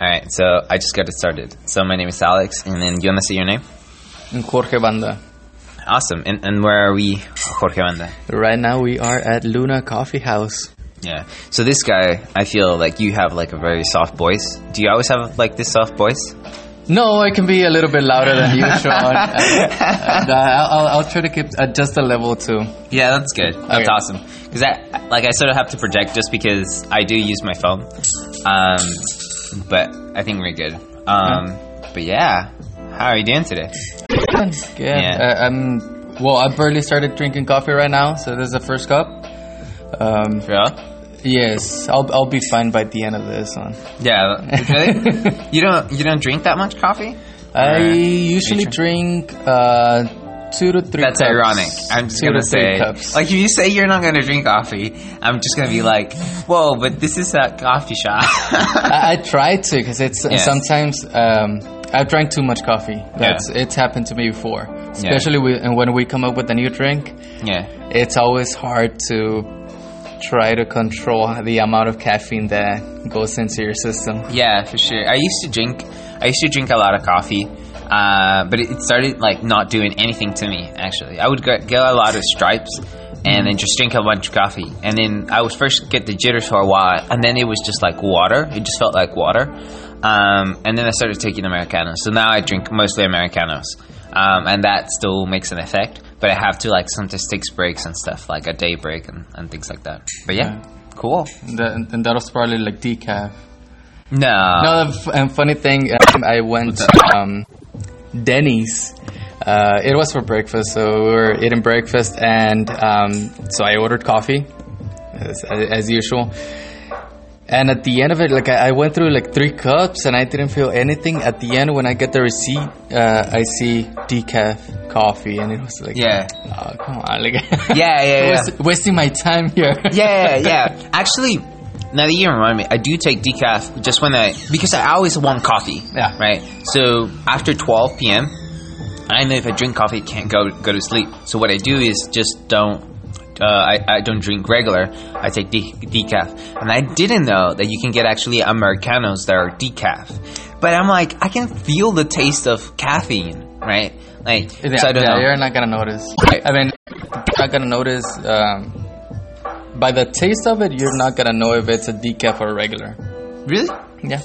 All right, so I just got it started. So my name is Alex, and then you want to say your name? Jorge Banda. Awesome. And, and where are we, Jorge Banda? Right now we are at Luna Coffee House. Yeah. So this guy, I feel like you have like a very soft voice. Do you always have like this soft voice? No, I can be a little bit louder than you, Sean. Uh, uh, I'll, I'll try to keep adjust the level too. Yeah, that's good. That's Okay. awesome. Because I like I sort of have to project just because I do use my phone. Um, but I think we're good. Um, but yeah, how are you doing today? Yeah. Yeah. Uh, I'm. Well, I barely started drinking coffee right now, so this is the first cup. Um, real? yes, I'll I'll be fine by the end of this one. Yeah. Really? you don't you don't drink that much coffee? I Or- usually drink uh, two to three. That's cups. ironic. I'm just Two gonna to say, cups. like, if you say you're not gonna drink coffee, I'm just gonna be like, whoa, but this is a coffee shop. I, I try to because it's Yeah. sometimes um, I've drank too much coffee. That's it's happened to me before, especially we, and when we come up with a new drink. yeah. It's always hard to try to control the amount of caffeine that goes into your system. Yeah, for sure. I used to drink. I used to drink a lot of coffee, uh, but it started like not doing anything to me. Actually, I would get, get a lot of stripes, and then just drink a bunch of coffee, and then I would first get the jitters for a while, and then it was just like water. It just felt like water, um, and then I started taking americanos. So now I drink mostly americanos, um, and that still makes an effect. But I have to like sometimes take breaks and stuff, like a day break and, and things like that. But yeah, Yeah. cool. And, that, and that was probably like decaf. No, No, the f- and funny thing, um, I went to um, Denny's. Uh, it was for breakfast, so we were eating breakfast, and um, so I ordered coffee, as, as usual. And at the end of it, like I, I went through like three cups, and I didn't feel anything. At the end, when I get the receipt, uh, I see decaf coffee, and it was like, Yeah. oh, come on, like, Yeah, yeah, yeah. Wast- wasting my time here. yeah, yeah. Actually, now that you remind me, I do take decaf just when I because I always want coffee. Yeah. Right. So after 12 p.m., I know if I drink coffee, I can't go go to sleep. So what I do is just don't. Uh, I, I don't drink regular. I take de- decaf, and I didn't know that you can get actually americanos that are decaf. But I'm like, I can feel the taste of caffeine, right? Like, Yeah, so I don't yeah, know. you're not gonna notice. Right. I mean, you're not gonna notice um, by the taste of it. You're not gonna know if it's a decaf or a regular. Really? Yeah.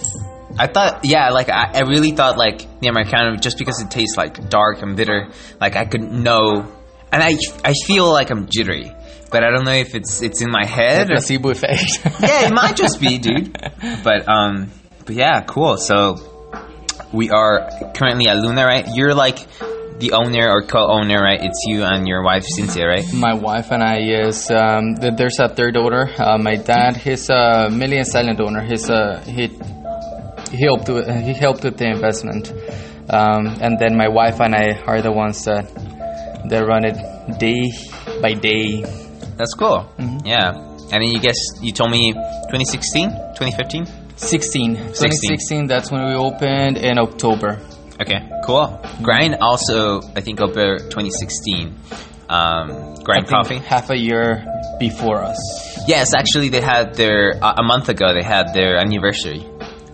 I thought, yeah, like I, I really thought like the Americano just because it tastes like dark and bitter, like I could know, and I I feel like I'm jittery, but I don't know if it's it's in my head. Or, Placebo effect. yeah, it might just be, dude. But um, but yeah, cool. So we are currently at Luna, right? You're like the owner or co-owner, right? It's you and your wife Cynthia, right? My wife and I is um, th- there's a third owner. Uh, my dad, he's a million silent owner. He's a he he helped with, he helped with the investment, um, and then my wife and I are the ones that that run it day by day. That's cool. Yeah. And then you guess you told me 2016, 2015. 16. 2016, that's when we opened in October. Okay, cool. Grind also, I think, over 2016. Um, Grind Coffee. half a year before us. Yes, actually, they had their uh, a month ago. They had their anniversary.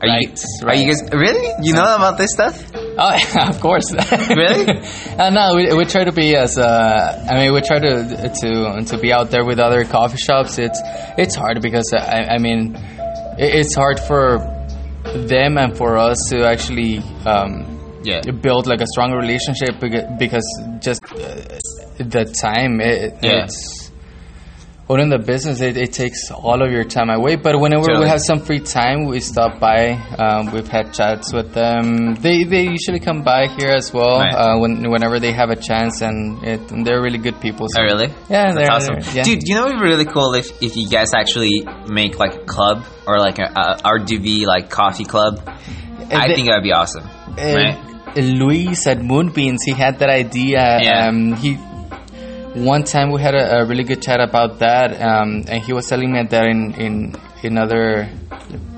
Are you? Right, Are you guys really? You know about this stuff? Oh, yeah, of course. Really? uh, no, we, we try to be as. Uh, I mean, we try to to to be out there with other coffee shops. It's it's hard because uh, I, I mean, it, it's hard for them and for us to actually um, Yeah. build like a strong relationship because, just uh, the time it, Yeah. it's owning the business it, it takes all of your time away but whenever Totally. we have some free time we stop by um, we've had chats with them they, they usually come by here as well Right. uh, when, whenever they have a chance and, it, and they're really good people so Oh, really? Yeah, that's they're- awesome, yeah. dude. You know, it'd be really cool if if you guys actually make like a club or like a, a RGV like coffee club. I they- think that'd be awesome, right? Luis at Moonbeans, he had that idea. Yeah. Um, he one time we had a, a really good chat about that, um, and he was telling me that in in in other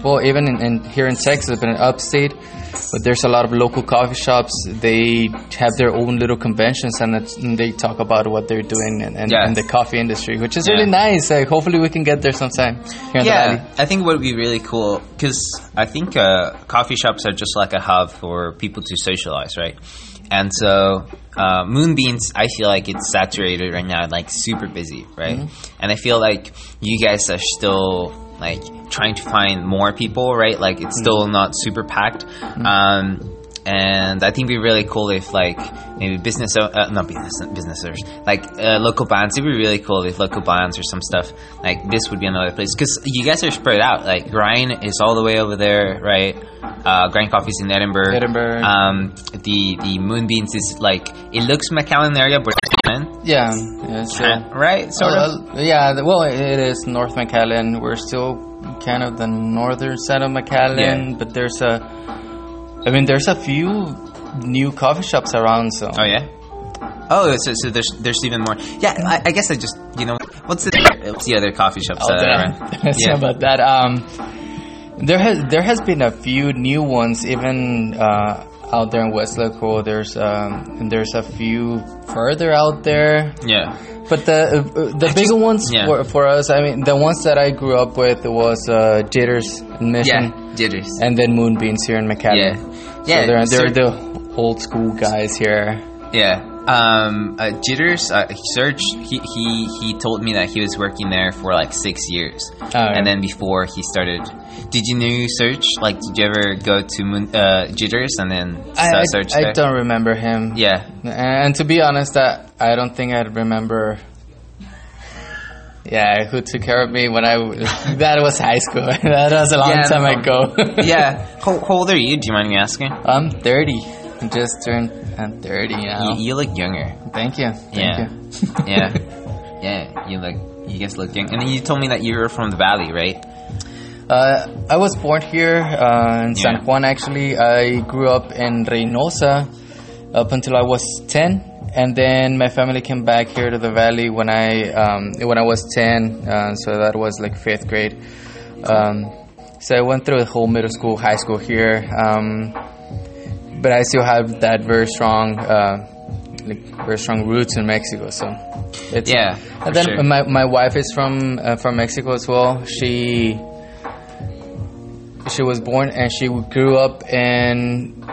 well, even in, in here in Texas, but in upstate, but there's a lot of local coffee shops. They have their own little conventions, and, it's, and they talk about what they're doing in, in, Yeah. in the coffee industry, which is Yeah. really nice. Like, hopefully, we can get there sometime here in the yeah. I think what would be really cool because I think uh, coffee shops are just like a hub for people to socialize, right? And so uh, Moonbeans, I feel like it's saturated right now, like super busy, right? And I feel like you guys are still like trying to find more people, right? Like it's still not super packed. Um, and I think it'd be really cool if like maybe business uh, not business business owners like uh, local bands. It'd be really cool if local bands or some stuff like this would be another place because you guys are spread out. Like Grind is all the way over there, right? Uh, Grind Coffee's in Edinburg. Edinburg. Um, the the Moonbeans is like it looks McAllen area, but Yeah, yeah so, right, sort of. Uh, yeah, well, it is North McAllen. We're still kind of the northern side of McAllen, Yeah. but there's a, I mean, there's a few new coffee shops around. So Oh yeah. Oh, so, so there's there's even more. Yeah, I, I guess I just you know what's the what's the other coffee shops Oh, that are? Sorry about that. Um, there has there has been a few new ones, even uh, out there in Weslaco. There's um, and there's a few further out there. Yeah. But the uh, the bigger ones yeah. for, for us, I mean, the ones that I grew up with was uh, Jitters in Mission, Yeah. Jitters. and then Moonbeans here in McAllen. Yeah. So Yeah, they're, they're so- the old school guys here. Yeah. Um, uh, Jitters, uh, Serge, he, he, he told me that he was working there for like six years. yeah. And then before he started, did you know Serge? Like, did you ever go to Moon, uh, Jitters and then I, I, I don't remember him. Yeah. And to be honest, I, I don't think I'd remember. Yeah, who took care of me when I that was high school. that was a long Yeah, time ago. yeah. How, how old are you? Do you mind me asking? I'm 30. I just turned I'm 30 now. You, you look younger. Thank you. Thank Yeah. you. Yeah. yeah. You look, you guys look young. And then you told me that you were from the valley, right? Uh, I was born here uh, in San Juan. Actually, I grew up in Reynosa up until I was ten, and then my family came back here to the valley when I um, when I was ten. Uh, so that was like fifth grade. Um, so I went through the whole middle school, high school here, um, but I still have that very strong. Uh, like very strong roots in Mexico, so it's Yeah. and then sure. my, my wife is from uh, from Mexico as well. She she was born and she grew up in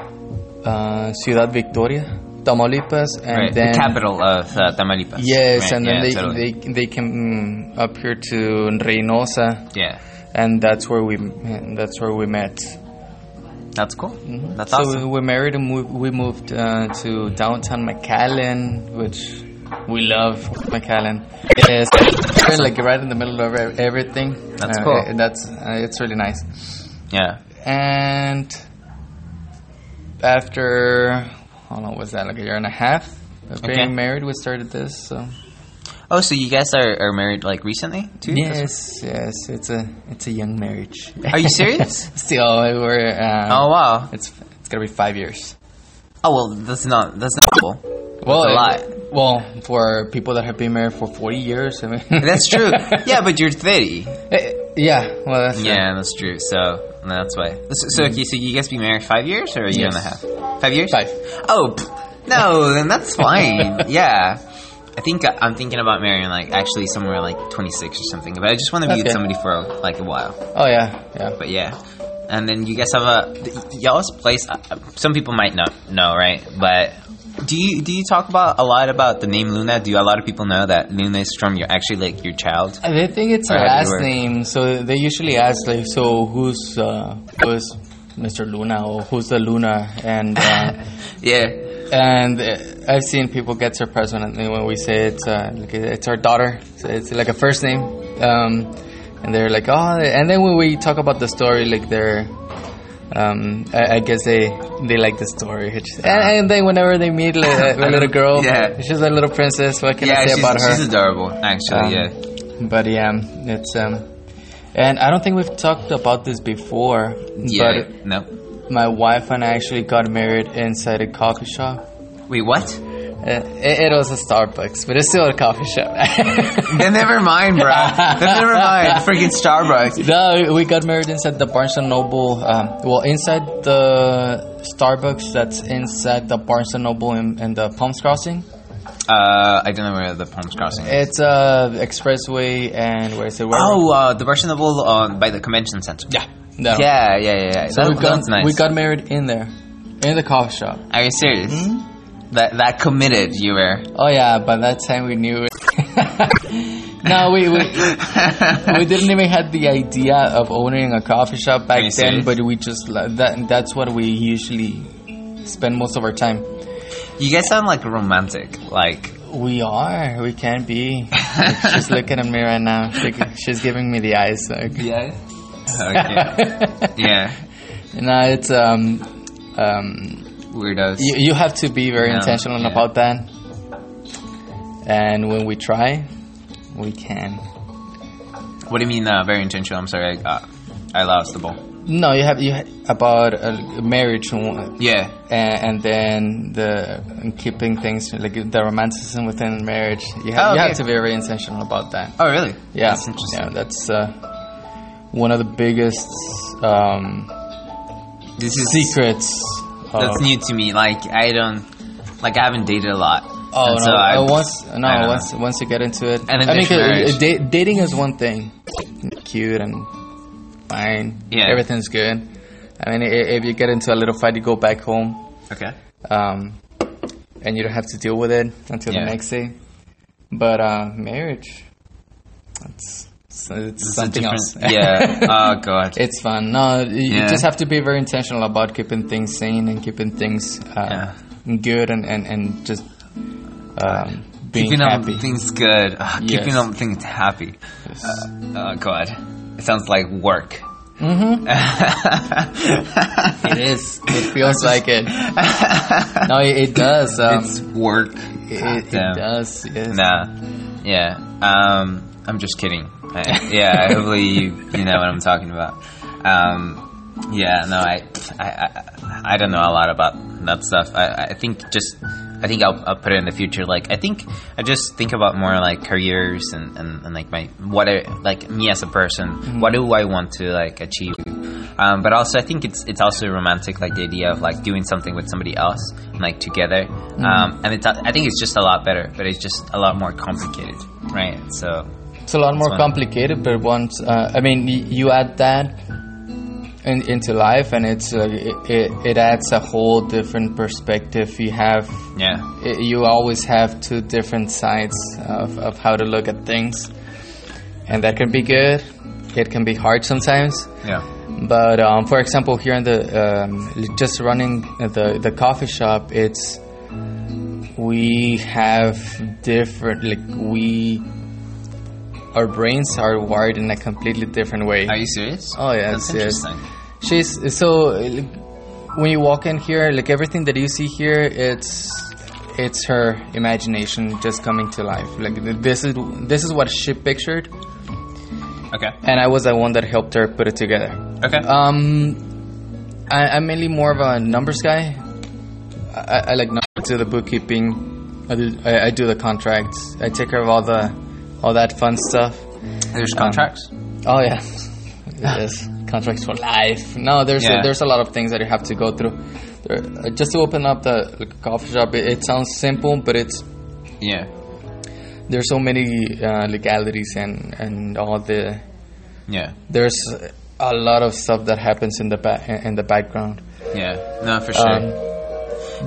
uh, Ciudad Victoria, Tamaulipas, and right. then the capital of uh, Tamaulipas. yes, Right, and then yeah, they, totally. they they came mm, up here to Reynosa, Yeah. and that's where we that's where we met. That's cool. That's so awesome. we, we married and we, we moved uh, to downtown McAllen, which we love McAllen. It's we're, like right in the middle of everything. That's Uh, cool. uh, That's uh, it's really nice. Yeah. And after how long was that? Like a year and a half of being Okay. married, we started this. So Oh, so you guys are, are married like recently too? yes, yes, it's a it's a young marriage. Are you serious? Still, we're uh, oh wow. it's it's gonna be five years. Oh well, that's not that's not cool. Well, a it- lot. Well, for people that have been married for forty years, I mean, That's true. yeah, but you're thirty. Eh, yeah. Well, that's true. Yeah, that's true. So that's why. So, so okay, so you guys been married five years or a year and a half? Five years. Five. Oh pff, no, then that's fine. yeah. I think I- I'm thinking about marrying like actually somewhere like 26 or something. But I just want to be with somebody for like a while. Oh yeah, yeah. But yeah. And then you guys have a y'all's place. uh, uh, Some people might not know, right? But do you do you talk about a lot about the name Luna? Do a lot of people know that Luna is from your actually like your child? They think it's a Or last name, so they usually ask like, so who's uh, who's Mr. Luna or who's the Luna, and uh, Yeah. and uh, I've seen people get surprised when when we say it's uh, like it's our daughter, so it's like a first name, um, and they're like, oh, and then when we talk about the story, like they're. Um, I, I guess they they like the story, which, and, and then whenever they meet like, a, a little girl, Yeah. she's a little princess. What can yeah, I say about her? she's adorable. Actually, Um, yeah. But yeah, it's um, and I don't think we've talked about this before. Yeah. But no. my wife and I actually got married inside a coffee shop. Wait, what? It, it was a Starbucks, but it's still a coffee shop. then never mind, bro. then never mind. Freaking Starbucks. no, we got married inside the Barnes and Noble. Um, well, inside the Starbucks that's inside the Barnes and Noble in, in the Palms Crossing. Uh, I don't know where the Palms Crossing is. It's uh expressway and where is it? Where Oh, uh, the Barnes and Noble um, by the convention center. yeah, one. Yeah, yeah, yeah. yeah. So that, we got that's nice. we got married in there, in the coffee shop. Are you serious? Hmm? That that committed you were. Oh yeah, by that time we knew it. no, we, we we didn't even had the idea of owning a coffee shop back then, serious? but we just that that's what we usually spend most of our time. you guys sound like romantic. Like We are. We can be. Like, she's looking at me right now. She, she's giving me the eyes. Like. yeah. Okay. yeah. no, it's um um. Weirdos. You, you have to be very intentional yeah. about that. And when we try, we can. what do you mean? Uh, very intentional. I'm sorry. I uh, I lost the ball. No, you have you ha- about uh, marriage and, Yeah. and then the and keeping things like the romanticism within marriage. You have Oh, you okay. have to be very intentional about that. Oh, really? Yeah, That's interesting. yeah, that's uh, one of the biggest um, This is secrets. Of- That's new to me. Like I don't. Like I haven't dated a lot. Oh And no! so I- uh, once no, don't know. once once you get into it, And then I mean, marriage. 'cause, uh, dating is one thing, cute and fine. Yeah. everything's good. I mean, if you get into a little fight, you go back home, Okay. um, and you don't have to deal with it until Yeah. the next day. But uh, marriage, it's it's, it's It's something else. yeah. Oh god. it's fun. No, you Yeah. just have to be very intentional about keeping things sane and keeping things uh, good and, and, and just um, being keeping happy. things good. Keeping Yes. all things happy. Yes. Oh god. It sounds like work. Mm-hmm. It is. It feels like it. No, it, it does. Um, it's work. it, God it does. Yes. Nah. Yeah. Um. I'm just kidding. Yeah. Hopefully you you know what I'm talking about. Um. Yeah. No. I I I, I don't know a lot about that stuff. I I think just. I think I'll, I'll put it in the future. Like I think I just think about more like careers and, and, and like my what I like me as a person. What do I want to like achieve? Um, but also I think it's it's also romantic like the idea of like doing something with somebody else like together. Um, and it's I think it's just a lot better, but it's just a lot more complicated, right? So It's a lot more complicated, but once uh, I mean, y- you add that in, into life, and it's uh, it, it, it adds a whole different perspective. You have yeah, i you always have two different sides of, of how to look at things, and that can be good. It can be hard sometimes. yeah, But um, for example, here in the um, just running the the coffee shop, it's we have different like we our brains are wired in a completely different way. are you serious? oh yes, That's yes. interesting. She's so like, when you walk in here, like everything that you see here, it's it's her imagination just coming to life. Like this is this is what she pictured, Okay, and I was the one that helped her put it together. okay, Um, I, I'm mainly more of a numbers guy. I, I like numbers, do the bookkeeping. I do, I, I do the contracts. I take care of all the all that fun stuff. there's um, contracts. Oh yeah, yes, contracts for life. No, there's Yeah. a, there's a lot of things that you have to go through. There, uh, just to open up the like, coffee shop, it, it sounds simple, but it's yeah, there's so many uh, legalities and and all the yeah, there's a lot of stuff that happens in the back in the background. yeah. No, for sure. Um,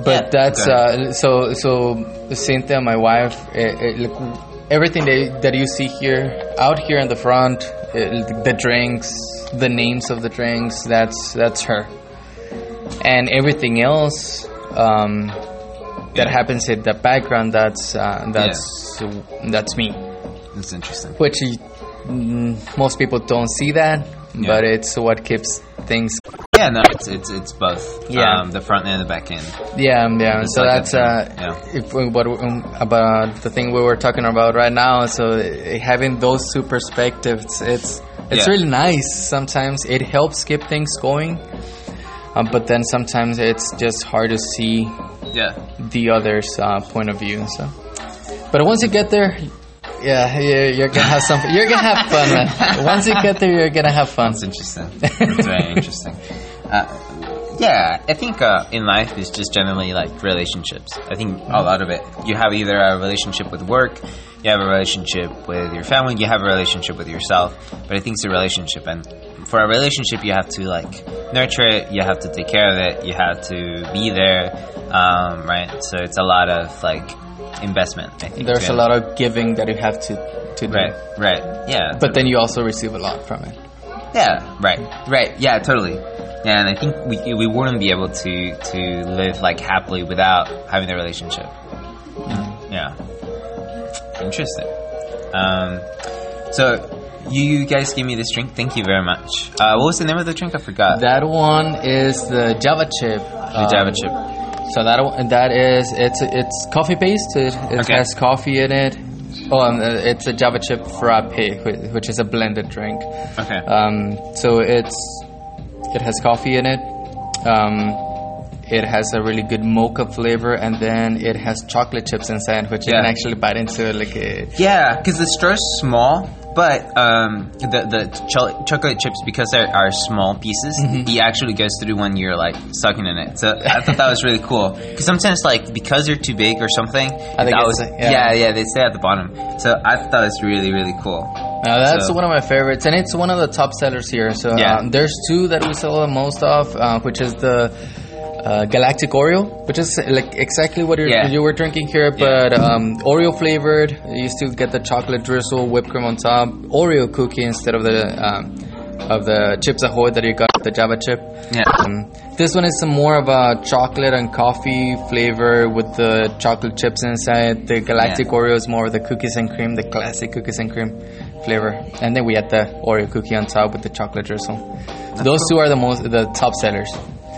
but Yeah, that's go uh, so so Cynthia, my wife, it, it, everything that, that you see here, out here in the front, it, the drinks, the names of the drinks, that's that's her, and everything else um, that Yeah. happens in the background, that's uh, that's that's me. That's interesting. Which mm, most people don't see that, Yeah. but it's what keeps things Yeah, no, it's it's it's both. Yeah. um, the front and the back end. Yeah, yeah. It's So like that's uh, yeah. if we, what um, about the thing we were talking about right now. So uh, having those two perspectives, it's it's Yeah. really nice. Sometimes it helps keep things going, um, but then sometimes it's just hard to see Yeah. the other's uh, point of view and stuff. But once you get there, yeah, you're, you're gonna have some. You're gonna have fun, man. Once you get there, you're gonna have fun. That's interesting. That's very interesting. Uh, yeah, I think uh, in life is just generally like relationships. I think a lot of it. You have either a relationship with work, you have a relationship with your family, you have a relationship with yourself. But I think it's a relationship, and for a relationship, you have to like nurture it. You have to take care of it. You have to be there, um, right? So it's a lot of like investment. I think There's to- a lot of giving that you have to to do. Right, right, yeah. But then you also receive a lot from it. Yeah, right, right. Yeah, totally. Yeah, and I think we we wouldn't be able to to live like happily without having the relationship. Yeah, interesting. Um, so you guys gave me this drink. Thank you very much. Uh, what was the name of the drink? I forgot. That one is the Java chip. the Java chip. So that that is it's it's coffee based. It, it Okay. has coffee in it. Oh, um, uh, it's a Java chip frappe, which is a blended drink. Okay. Um, so it's it has coffee in it. Um, it has a really good mocha flavor, and then it has chocolate chips inside, which you can actually bite into like a Yeah, because the straw's small, but um, the the cho- chocolate chips because they are small pieces, Mm-hmm. it actually goes through when you're like sucking in it. So I thought that was really cool. Because sometimes like because they're too big or something, think that was like- yeah. yeah. yeah they stay at the bottom. So I thought that was really really cool. Now that's So- one of my favorites, and it's one of the top sellers here. So Yeah. um, there's two that we sell the most of, uh, which is the uh, Galactic Oreo, which is like exactly what you're, Yeah. you were drinking here, but um, Oreo flavored. You still get the chocolate drizzle, whipped cream on top, Oreo cookie instead of the um, of the Chips Ahoy that you got with the Java chip. Yeah. Um, this one is some more of a chocolate and coffee flavor with the chocolate chips inside. The Galactic Yeah. Oreo is more of the cookies and cream, the classic cookies and cream flavor. And then we had the Oreo cookie on top with the chocolate drizzle. Those two are the most the top sellers.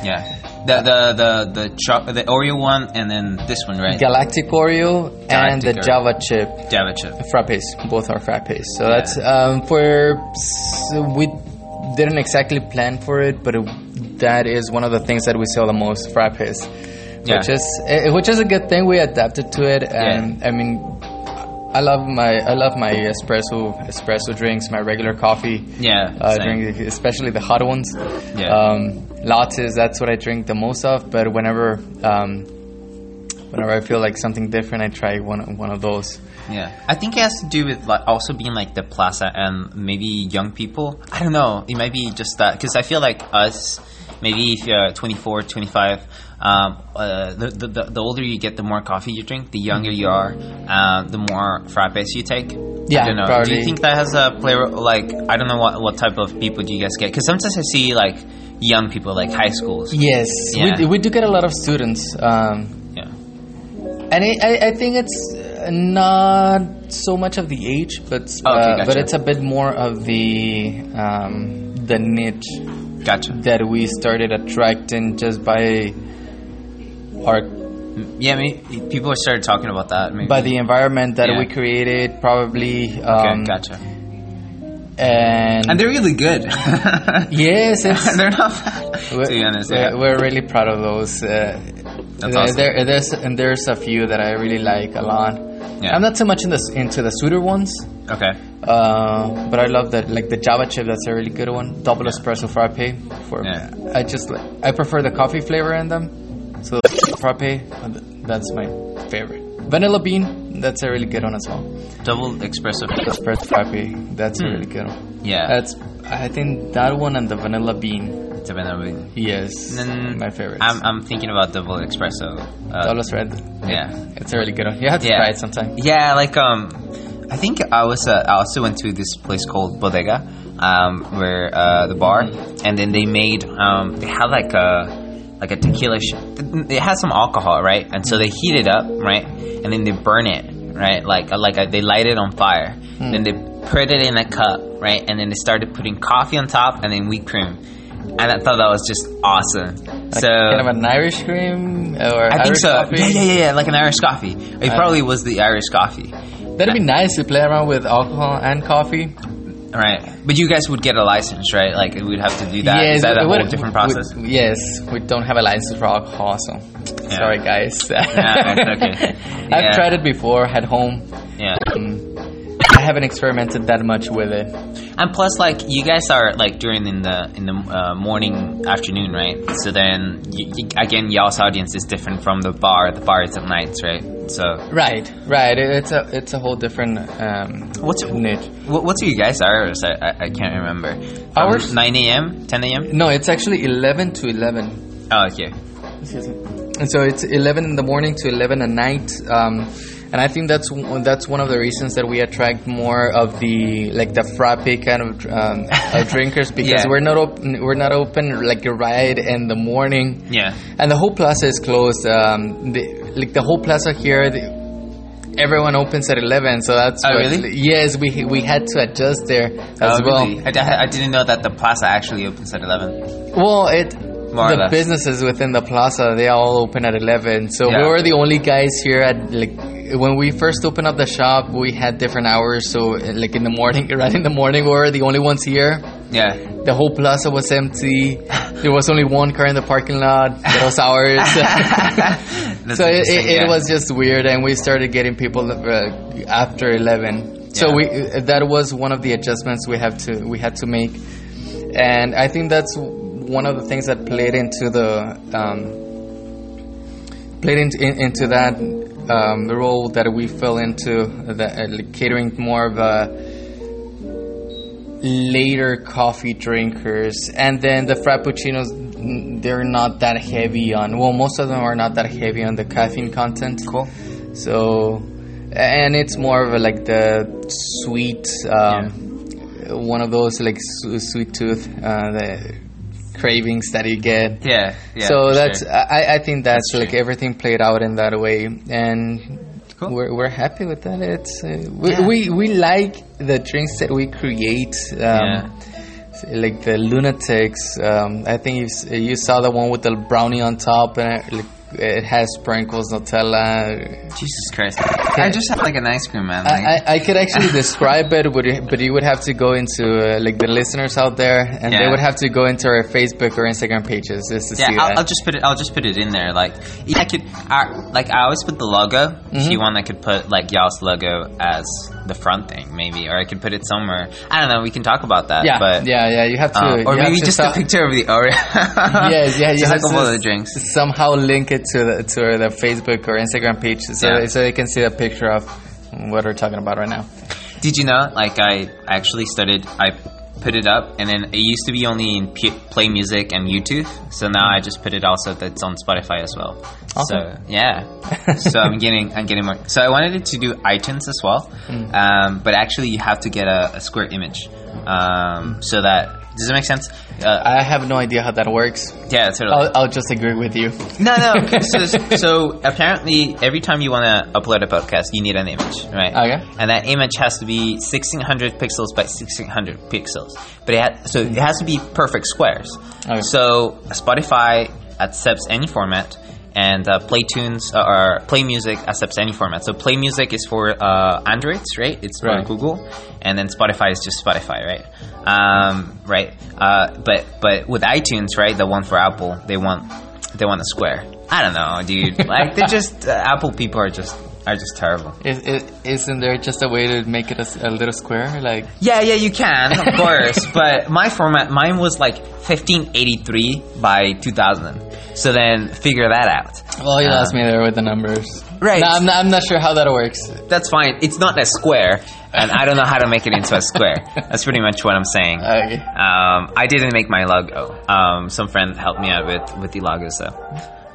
Yeah. The the the the cho- the Oreo one and then this one right? Galactic Oreo and the Oreo. Java chip Java chip. frappes. Both are frappes. So that's um, for so we didn't exactly plan for it, but it, that is one of the things that we sell the most frappes. Yeah. Which is eh, which is a good thing. We adapted to it, and I mean, I love my I love my espresso espresso drinks, my regular coffee Yeah. uh, drink, especially the hot ones. Yeah. Um, lattes, that's what I drink the most of. But whenever um, whenever I feel like something different, I try one one of those. Yeah, I think it has to do with like also being like the plaza and maybe young people. I don't know. It might be just that because I feel like us, maybe if you're 24, 25, um, uh, the, the the older you get, the more coffee you drink. The younger you are, um, the more frappes you take. Yeah, I don't know. Do you think that has a play? Like I don't know what what type of people do you guys get? Because sometimes I see like young people, like high schools. Yes, Yeah. we, we do get a lot of students, um, Yeah. and I, I, I think it's uh, not so much of the age, but Oh, Okay, uh, gotcha. but it's a bit more of the um, the niche Gotcha. that we started attracting just by our Yeah, I mean, people started talking about that. Maybe. by the environment that Yeah. we created, probably. okay, Um, gotcha. And, And they're really good. yes, it's, they're not bad. we're, to be honest, we're, yeah. we're really proud of those. Uh, That's there, awesome. there- there's and there's a few that I really like a lot. Yeah. I'm not too much in the, into the sweeter ones, Okay. uh, but I love that like the Java chip. That's a really good one. Double espresso frappe. For Yeah. I just like I prefer the coffee flavor in them. So frappe, that's my favorite. Vanilla bean. That's a really good one as well. Double espresso. Espresso frappe. That's a really good one. Hmm. Yeah. That's I think that one and the vanilla bean. It's a vanilla bean. Yes, Then my favorite. I'm, I'm thinking about double espresso. Uh, Double red. yeah. It's a really good one. You have to Yeah. try it sometime. Yeah, like um, I think I was uh, I also went to this place called Bodega, um, where uh, the bar, and then they made um, they had like a like a tequila. Sh- it has some alcohol, right? And so they heat it up, right? And then they burn it, right? Like like uh, they light it on fire. Then they put it in a cup, right? And then they started putting coffee on top and then whipped cream. And I thought that was just awesome. Like so kind of an Irish cream or I think Irish so. coffee. Yeah, yeah, yeah, yeah, like an Irish coffee. It Uh, probably was the Irish coffee. That'd be nice to play around with alcohol and coffee. Right, but you guys would get a license, right? Like we'd have to do that. Is that a whole would- different process? we- yes, we don't have a license for alcohol, so Yeah. sorry guys. Yeah, okay. I've Yeah. tried it before at home. yeah. I haven't experimented that much with it. And plus, like you guys are like during in the in the uh, morning, afternoon, right? So then y y again, y'all's audience is different from the bar. The bar is at nights, right? So Right, right. It's a it's a whole different um, What's- niche. what, what's your guys' hours? I, I, I can't remember. From Ours? nine a.m., ten a.m. No, it's actually eleven to eleven. Oh, okay. And so it's 11 in the morning to 11 at night. Um, and I think that's one- that's one of the reasons that we attract more of the like the frappe kind of, um, of drinkers because Yeah. we're not open we're not open like right in the morning Yeah. and the whole plaza is closed. Um, the, like the whole plaza here, the, everyone opens at 11. So that's Oh, really? yes we we had to adjust there as Oh, well. really? I, I didn't know that the plaza actually opens at eleven. Well, it More or the businesses within the plaza they all open at eleven. So Yeah. we were the only guys here at like when we first opened up the shop. We had different hours. So like in the morning, right in the morning, we were the only ones here. Yeah. The whole plaza was empty. There was only one car in the parking lot. That was ours. So it, it, it was just weird, and we started getting people uh, after eleven. So Yeah. we uh, that was one of the adjustments we have to we had to make, and I think that's one of the things that played into the um, played into, in, into that um, role that we fell into the uh, catering more of a later coffee drinkers. And then the frappuccinos they're not that heavy on well most of them are not that heavy on the caffeine content. Cool. so and it's more of a, like the sweet um, one of those like su- sweet tooth uh, the cravings that you get Yeah. Yeah. so that's sure. I, I think that's, That's like true. everything played out in that way and Cool. we're, we're happy with that it's uh, we, Yeah. we we like the drinks that we create um, Yeah. like the lunatics um, I think you, you saw the one with the brownie on top and it, like, it has sprinkles Nutella Jesus Christ. I just have like an ice cream, man. Like, I, I, I could actually describe it, but you, but you would have to go into uh, like the listeners out there, and they would have to go into our Facebook or Instagram pages just to yeah, see I'll, that. I'll just put it. I'll just put it in there. Like I could, I, like I always put the logo. Mm-hmm. If you want, I could put like y'all's logo as the front thing, maybe, or I could put it somewhere. I don't know. We can talk about that. yeah, but yeah, yeah. You have to, um, or maybe just a picture of the Oreo. Yes, yeah, you have to of the drinks. somehow link it to the to the Facebook or Instagram page, so Yeah. so they can see a picture of what we're talking about right now. Did you know? Like I actually studied. I put it up, and then it used to be only in P- Play Music and YouTube. So now I just put it also that's on Spotify as well. Awesome. So yeah. so I'm getting I'm getting more. So I wanted it to do iTunes as well, Mm. um, but actually you have to get a, a square image. Um, so that does it make sense? Uh, I have no idea how that works. yeah, totally. I'll, I'll just agree with you. No, no. so, so apparently, every time you want to upload a podcast, you need an image, right? Okay. And that image has to be 1600 pixels by 1600 pixels. But it ha- so it has to be perfect squares. Okay. So Spotify accepts any format, and uh, PlayTunes uh, or Play Music accepts any format. So Play Music is for uh, Androids, right? It's for Right. Google, and then Spotify is just Spotify, right? Um, right. Uh, but but with iTunes, right, the one for Apple, they want they want a square. I don't know, dude. Like they're just uh, Apple people are just are just terrible. Is, is, isn't there just a way to make it a little square? Like, Yeah, yeah, you can, of course. but my format, mine was like 1583 by 2000. So then figure that out. well, you Uh, lost me there with the numbers. Right. No, I'm not, I'm not sure how that works. That's fine. It's not a square, and I don't know how to make it into a square. That's pretty much what I'm saying. Okay. Um, I didn't make my logo. Um, some friend helped me out with, with the logo, so.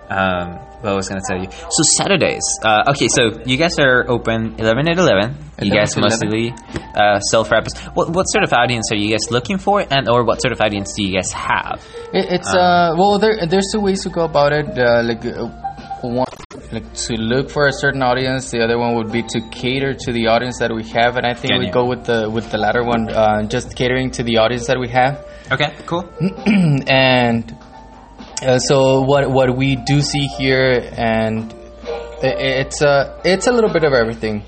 Um, what I was going to tell you? So Saturdays. Uh, okay, so you guys are open 11 at 11. You 11 guys mostly uh, sell frappes. What, what sort of audience are you guys looking for, and or what sort of audience do you guys have? It, it's uh, well, there there's two ways to go about it. Uh, like uh, one, like to look for a certain audience. The other one would be to cater to the audience that we have, and I think we go with the with the latter one, uh, just catering to the audience that we have. Okay, cool. and uh, so what what we do see here, and it's a it's a little bit of everything,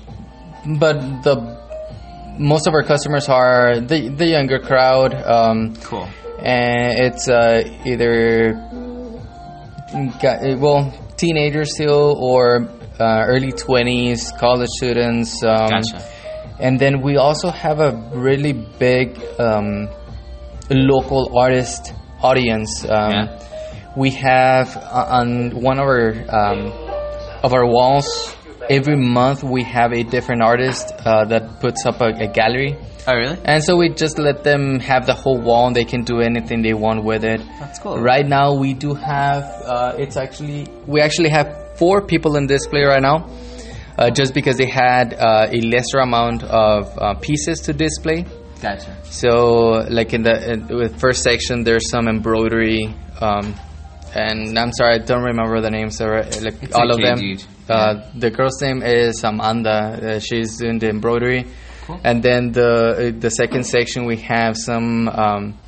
but the most of our customers are the the younger crowd. Um, Cool. and it's uh, either well teenagers still or uh, early 20s college students um, Gotcha. and then we also have a really big um, local artist audience um, Yeah. We have uh, on one of our um, of our walls every month we have a different artist uh, that puts up a, a gallery Oh, really? and so we just let them have the whole wall and they can do anything they want with it. That's cool. Right now we do have, uh, it's actually, we actually have four people in display right now. Uh, just because they had uh, a lesser amount of uh, pieces to display. Gotcha. So, like in the in the first section, there's some embroidery, um, and I'm sorry, I don't remember the names. Or like It's all of them. Uh, The girl's name is Amanda. Uh, she's doing the embroidery, Cool. and then the uh, the second section we have some um,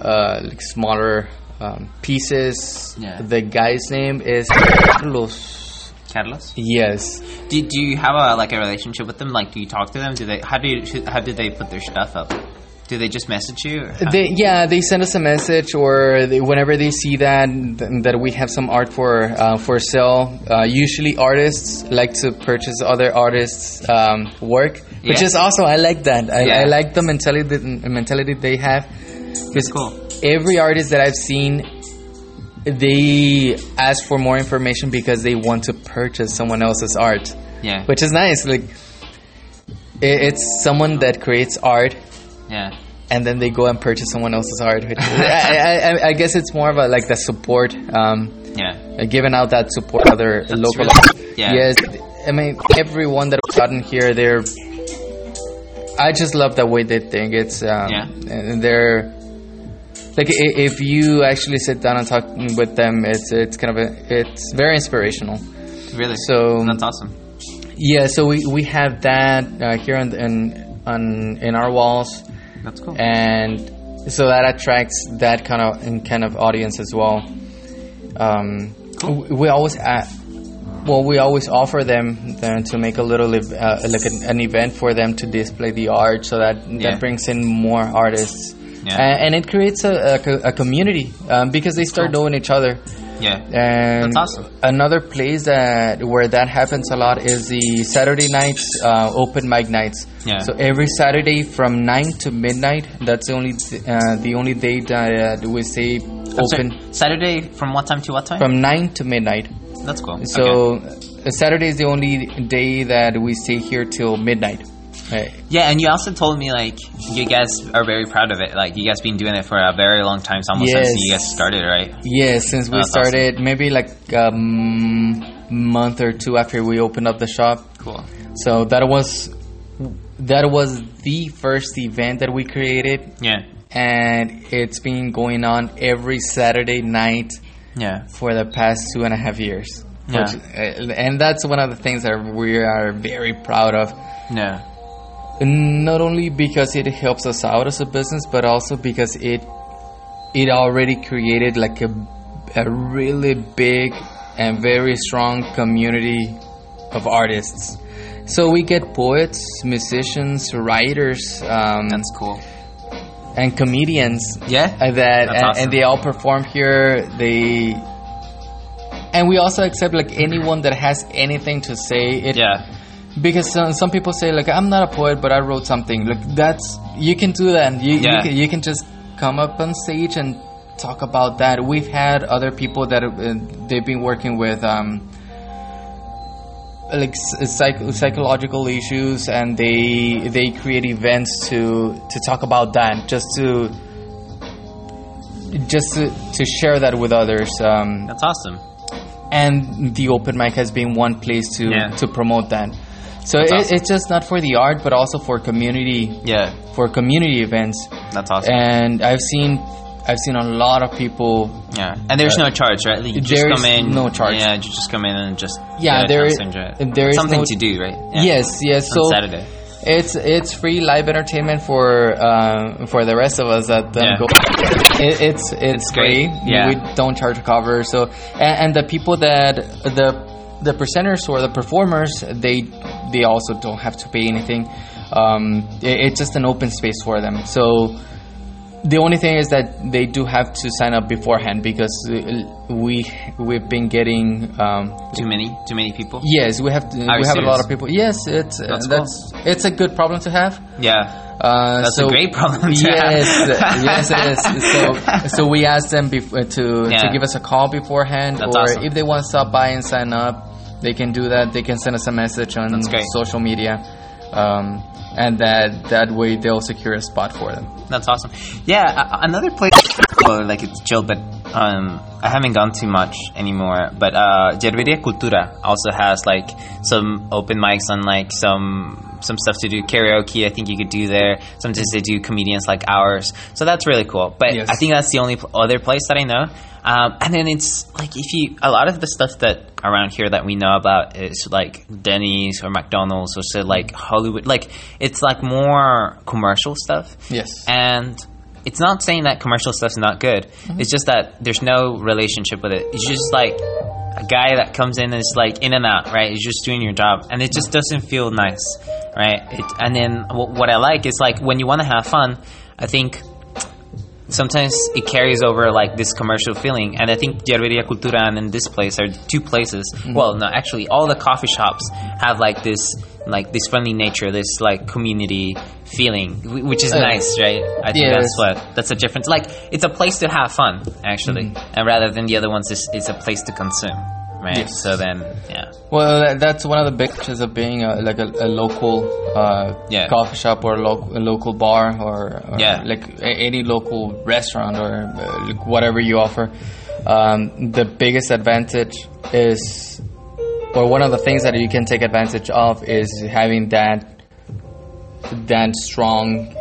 uh, like smaller um, pieces. Yeah. The guy's name is Carlos. Carlos. Yes. Do, do you have a like a relationship with them? Like, do you talk to them? Do they? How do you? How did they put their stuff up? Do they just message you? They, yeah, they send us a message, or they, whenever they see that that we have some art for uh, for sale. Uh, usually, artists like to purchase other artists' um, work, which is also I like that. I, Yeah. I like the mentality the mentality they have. Because cool. every artist that I've seen, they ask for more information because they want to purchase someone else's art, yeah. which is nice. Like, it, it's someone that creates art yeah. and then they go and purchase someone else's art. Which I, I, I, guess it's more of a like the support, um, Yeah. uh, giving out that support to other local. really- yeah. Yes, I mean everyone that I've gotten here, they're. I just love the way they think. It's um, Yeah. and they're like if you actually sit down and talk with them, it's it's kind of a it's very inspirational. Really. So that's awesome. yeah, so we, we have that uh, here in, in on in our walls That's cool. and so that attracts that kind of kind of audience as well. Um, w- We always uh, well, we always offer them then to make a little uh, like an, an event for them to display the art, so that Yeah. that brings in more artists. Yeah. A- and it creates a, a, a community um, because they start knowing each other. Yeah. And That's awesome. Another place that where that happens a lot is the Saturday nights uh, open mic nights. Yeah. So every Saturday from nine to midnight. That's the only uh, the only day that uh, we stay I'm sorry, open Saturday from what time to what time? from nine to midnight. That's cool. So Okay. uh, Saturday is the only day that we stay here till midnight. Right. Yeah, and you also told me like you guys are very proud of it. Like you guys been doing it for a very long time, it's almost since you guys started, right? Yes, since we awesome. started, maybe like a month or two after we opened up the shop. Cool. So that was that was the first event that we created, Yeah. and it's been going on every Saturday night Yeah. for the past two and a half years. Yeah. Which- uh, and that's one of the things that we are very proud of. Yeah. Not only because it helps us out as a business, but also because it it already created like a a really big and very strong community of artists. So we get poets, musicians, writers, um, That's cool. and comedians Yeah. that That's and, awesome. and they all perform here. They and we also accept like anyone that has anything to say. It, Yeah. Because some, some people say like I'm not a poet, but I wrote something. Like that's you can do that. You Yeah. you, can, you can just come up on stage and talk about that. We've had other people that uh, they've been working with. Um, like psych- psychological issues and they they create events to to talk about that just to just to, to share that with others um, That's awesome. and the open mic has been one place to Yeah. to promote that so it, awesome. it's just not for the art but also for community Yeah. for community events That's awesome. and i've seen i've seen a lot of people yeah. And there's no charge, right? Like, you just come in. no charge. Yeah, you just come in and just Yeah, there is- to enjoy it. there is something no- to do, right? Yeah. yes yes On so Saturday. It's it's free live entertainment for uh, for the rest of us that don't Yeah. go. It, it's it's great. free. Yeah. We don't charge a cover. So and, and the people that the the presenters or the performers they they also don't have to pay anything. um, it, it's just an open space for them. So the only thing is that they do have to sign up beforehand because uh, we we've been getting um, Too many, too many people. yes we have to, we have a lot of people yes it's uh, That's that's, it's a good problem to have Yeah, uh, That's a great problem to yes, have. yes, it is. So, so we asked them bef- to Yeah. to give us a call beforehand, That's or awesome. if they want to stop by and sign up, they can do that. They can send us a message on social media, um, and that that way they'll secure a spot for them. That's awesome. Yeah, another place, like it's chill, but um, I haven't gone too much anymore. But uh, Yerberia Cultura also has like some open mics on like some some stuff to do karaoke. I think you could do there. Sometimes they do comedians like ours, so that's really cool. But Yes. I think that's the only pl- other place that I know. Um, and then it's like if you a lot of the stuff that around here that we know about is like Denny's or McDonald's or so like Hollywood. Like it's like more commercial stuff. Yes. And it's not saying that commercial stuff's not good. Mm-hmm. It's just that there's no relationship with it. It's just like a guy that comes in is like in and out, right? He's just doing your job, and it just doesn't feel nice, right? It, and then what I like is like when you want to have fun, I think sometimes it carries over like this commercial feeling. And i think Yerberia cultura and this place are two places. Well no actually all the coffee shops have like this like this friendly nature this like community feeling which is Uh, nice right? I think yes. that's what that's a difference. Like it's a place to have fun actually. And rather than the other ones it's, it's a place to consume right Yes. so then yeah Well, that's one of the big features of being a, like a, a local uh, Yeah. coffee shop or a, lo- a local bar or, or Yeah. like a- any local restaurant or uh, whatever you offer. Um, the biggest advantage is, or one of the things that you can take advantage of is having that that strong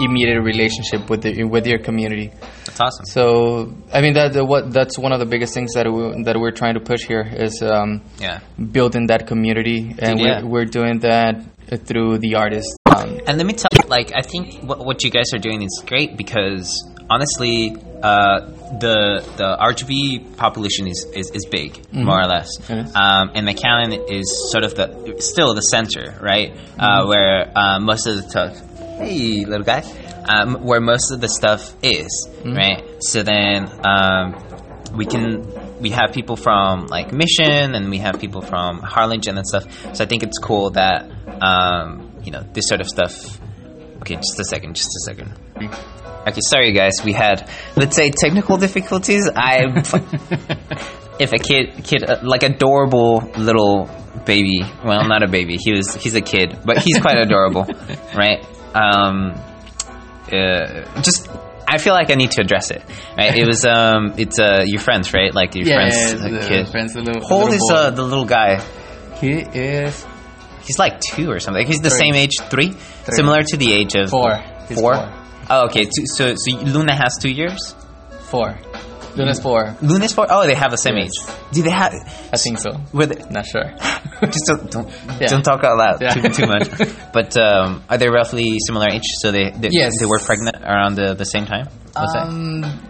immediate relationship with the with your community. that's awesome So I mean that what that's one of the biggest things that we, that we're trying to push here is um, yeah building that community, and Yeah. we're, we're doing that uh, through the artists. Um, And let me tell you, like, I think what, what you guys are doing is great because honestly, uh, the the RGV population is, is, is big, more or less. Um, and McAllen is sort of the still the center, right? Uh, where uh, most of the hey, little guy, um, where most of the stuff is, right? So then um, we can we have people from like Mission and we have people from Harlingen and stuff. So I think it's cool that um, you know this sort of stuff. Okay, just a second, just a second. Okay, sorry guys, we had let's say technical difficulties. I if a kid kid uh, like adorable little baby, well not a baby, he was he's a kid, but he's quite adorable, right? Um, uh, just I feel like I need to address it. Right? It was um, it's uh, your friends, right? Like your friends, it's a the kid. friends, the little, How old is uh, the little guy? he is He's like two or something. He's the Three. same age, three, three, similar to the age of Four. Four. four. Oh, okay. So so Luna has two years. four. Luna's four. Luna's four. Oh, they have the same Yes. age. Do they have? I think so. Were they, Not sure. just don't don't, Yeah. don't talk out loud Yeah. too, too much. But um, are they roughly similar age? So they they, Yes. they were pregnant around the, the same time. Was that? Um,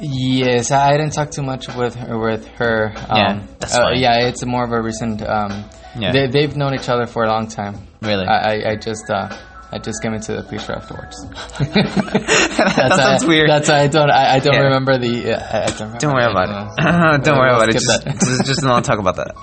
yes, I didn't talk too much with her. With her. Um, Yeah, that's uh, yeah, it's more of a recent. Um, Yeah. they, they've known each other for a long time. Really? I, I, I just. Uh, I just came into the picture afterwards. that sounds why, weird. That's I don't. I, I don't Yeah. remember the. Uh, I, I don't, remember Don't worry about Uh, it. don't worry about it. Just, just, just don't talk about that.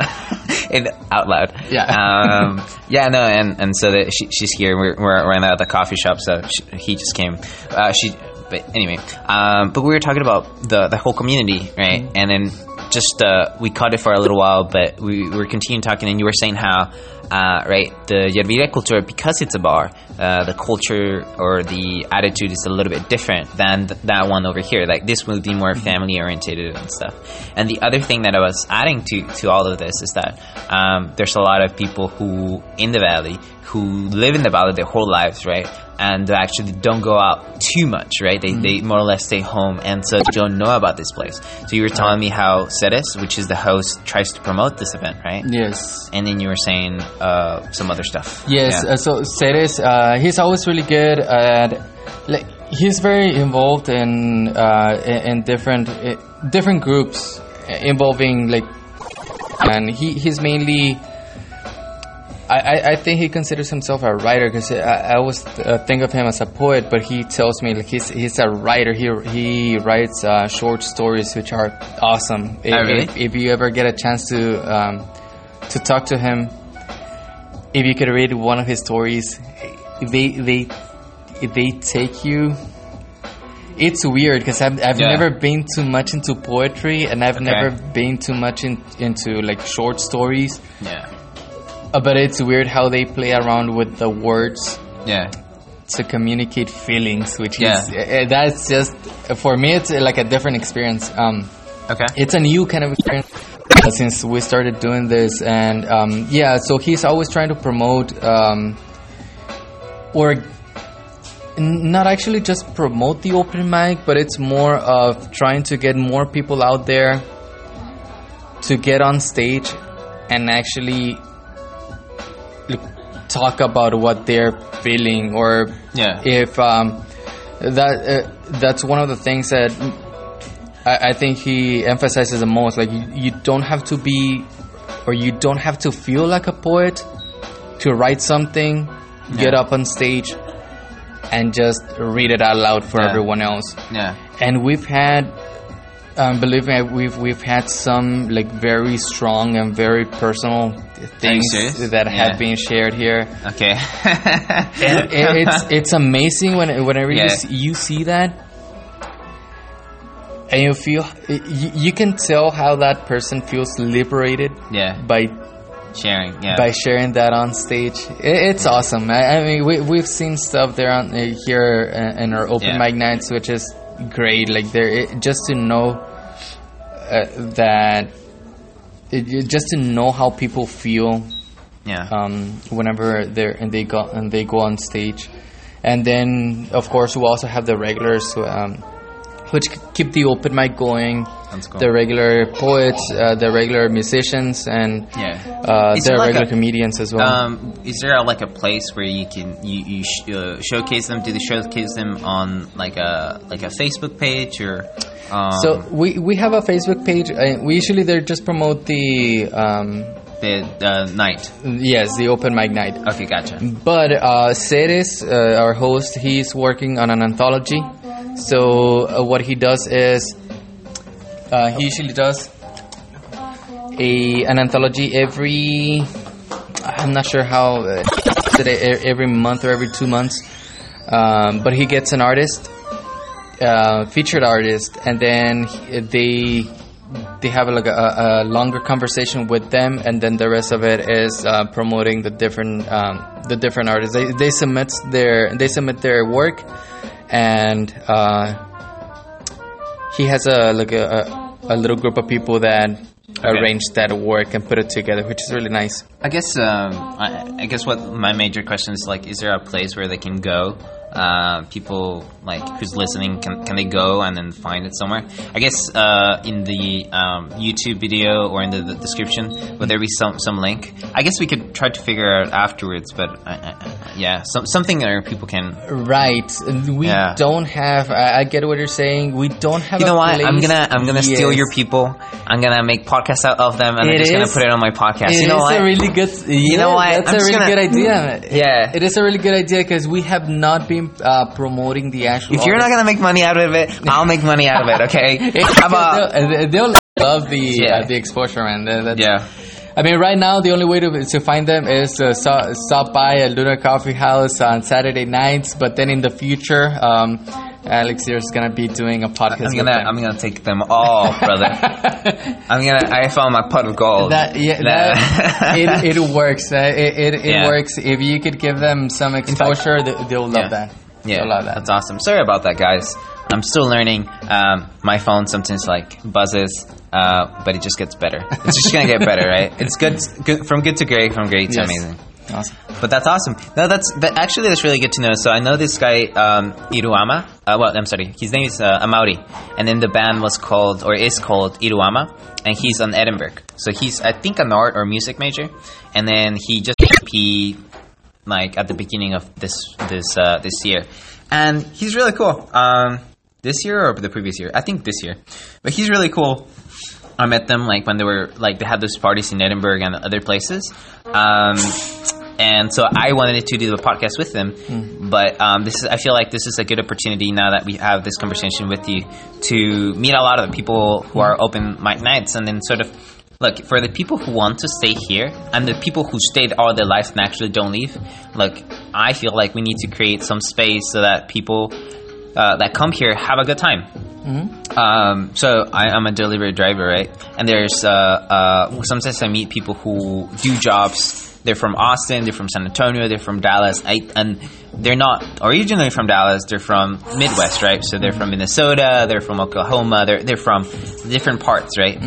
it out loud. Yeah. Um, yeah. No. And and so that she, she's here. We're we're right now at the coffee shop. So she, he just came. Uh, she. But anyway. Um, but we were talking about the the whole community, right? Mm-hmm. And then just uh, we caught it for a little while, but we were continuing talking, and you were saying how. Uh, right, the Yerberia culture, because it's a bar, uh, the culture or the attitude is a little bit different than th- that one over here. Like this would be more family oriented and stuff. And the other thing that I was adding to to all of this is that um, there's a lot of people who in the valley who live in the valley their whole lives, right? And actually don't go out too much, right? They, they more or less stay home and so don't know about this place. So you were telling me how Ceres, which is the host, tries to promote this event, right? Yes. And then you were saying uh, some other stuff. Yes, Yeah. uh, so Ceres, uh, he's always really good at, like, he's very involved in uh, in, different uh, different groups involving like, and he he's mainly I, I, I think he considers himself a writer because I, I always uh, think of him as a poet, but he tells me like he's he's a writer. He he writes uh, short stories which are awesome. If, Oh, really? if, if you ever get a chance to um, to talk to him, if you could read one of his stories, they they they take you. It's weird because I've, I've Yeah. never been too much into poetry and I've Okay. never been too much in, into like short stories. Yeah. Uh, but it's weird how they play around with the words Yeah. to communicate feelings, which Yeah. is uh, that's just for me. It's uh, like a different experience. Um, Okay. it's a new kind of experience uh, since we started doing this, and um, yeah. So he's always trying to promote um, or not actually just promote the open mic, but it's more of trying to get more people out there to get on stage and actually talk about what they're feeling or Yeah. if um, that uh, that's one of the things that I, I think he emphasizes the most. Like you, you don't have to be, or you don't have to feel like a poet to write something, get up on stage, and just read it out loud for Yeah. everyone else. Yeah. And we've had, um, believe me, we've we've had some like very strong and very personal things that Yeah. have been shared here. Okay. It- it's it's amazing when whenever you see, you see that and you feel you, you can tell how that person feels liberated yeah. by Sharing. Yeah. by sharing that on stage it, it's awesome I, I mean we, we've seen stuff there on uh, here uh, in our open Yeah. mic nights which is great like there it, just to know uh, that it, just to know how people feel yeah. um, whenever they're and they go and they go on stage, and then of course we also have the regulars, um, which keep the open mic going. Cool. The regular poets, uh, the regular musicians, and yeah. uh, Is the like regular a- comedians as well. Um, is there a, like a place where you can you, you sh- uh, showcase them? Do they showcase them on like a like a Facebook page or? Um, so we we have a Facebook page. Uh, we usually they just promote the um, the night. yes the open mic night. Okay, gotcha. But uh, Ceres, uh, our host, he's working on an anthology. So uh, what he does is uh, he usually does a an anthology every. I'm not sure how uh, today every month or every two months, um, but he gets an artist, uh, featured artist, and then he- they they have like a, a longer conversation with them, and then the rest of it is uh, promoting the different um, the different artists. They, they submit their they submit their work, and uh, he has a like a, a, a little group of people that arrange that work and put it together, which is really nice. I guess um, I, I guess what my major question is like: Is there a place where they can go? Uh, people like who's listening can can they go and then find it somewhere? I guess uh, in the um, YouTube video or in the, the description, would there be some some link? I guess we could try to figure out afterwards, but uh, uh, yeah, some, something where people can. Right. We Yeah. don't have. I, get what you're saying. We don't have. You know what? I'm gonna I'm gonna steal your people. I'm gonna make podcasts out of them, and I'm It just gonna put it on my podcast. You know is what? a really good. You know what? That's I'm a really gonna- good idea. Yeah. It is a really good idea because we have not been uh, promoting the actual. if you're not gonna make money out of it, I'll make money out of it. Okay? How about? they'll, they'll love the Yeah. uh, the exposure, man. That- Yeah. I mean, right now the only way to to find them is to stop, stop by a Luna Coffee House on Saturday nights. But then in the future, um, Alex here is gonna be doing a podcast. I'm gonna. I'm gonna take them all, brother. I'm gonna I found my pot of gold. That yeah, that, it, it works. Uh, it it, it Yeah. works. If you could give them some exposure, they, they'll love Yeah. that. yeah, they'll love that. that's awesome. Sorry about that, guys. I'm still learning. Um, my phone sometimes like buzzes, uh, but it just gets better. It's just gonna get better, right? It's good, good from good to great, from great to Yes. amazing. Awesome. But that's awesome. No, that's that, actually that's really good to know. So I know this guy um, Iruama. Uh, well, I'm sorry, his name is uh, Amauri, and then the band was called or is called Iruama, and he's on Edinburg. So he's I think an art or music major, and then he just he like at the beginning of this this uh, this year, and he's really cool. Um, this year or the previous year? I think this year, but he's really cool. I met them like when they were like they had those parties in Edinburg and other places. Um, and so I wanted to do the podcast with them. But um, this is I feel like this is a good opportunity now that we have this conversation with you to meet a lot of the people who are open mic nights, and then sort of look for the people who want to stay here and the people who stayed all their life and actually don't leave. Look, I feel like we need to create some space so that people uh, that come here have a good time. Um, so I, I'm a delivery driver, right? And there's uh, uh, sometimes I meet people who do jobs. They're from Austin, they're from San Antonio, they're from Dallas, I, and they're not originally from Dallas. They're from Midwest, right? So they're from Minnesota, they're from Oklahoma, they're they're from different parts, right?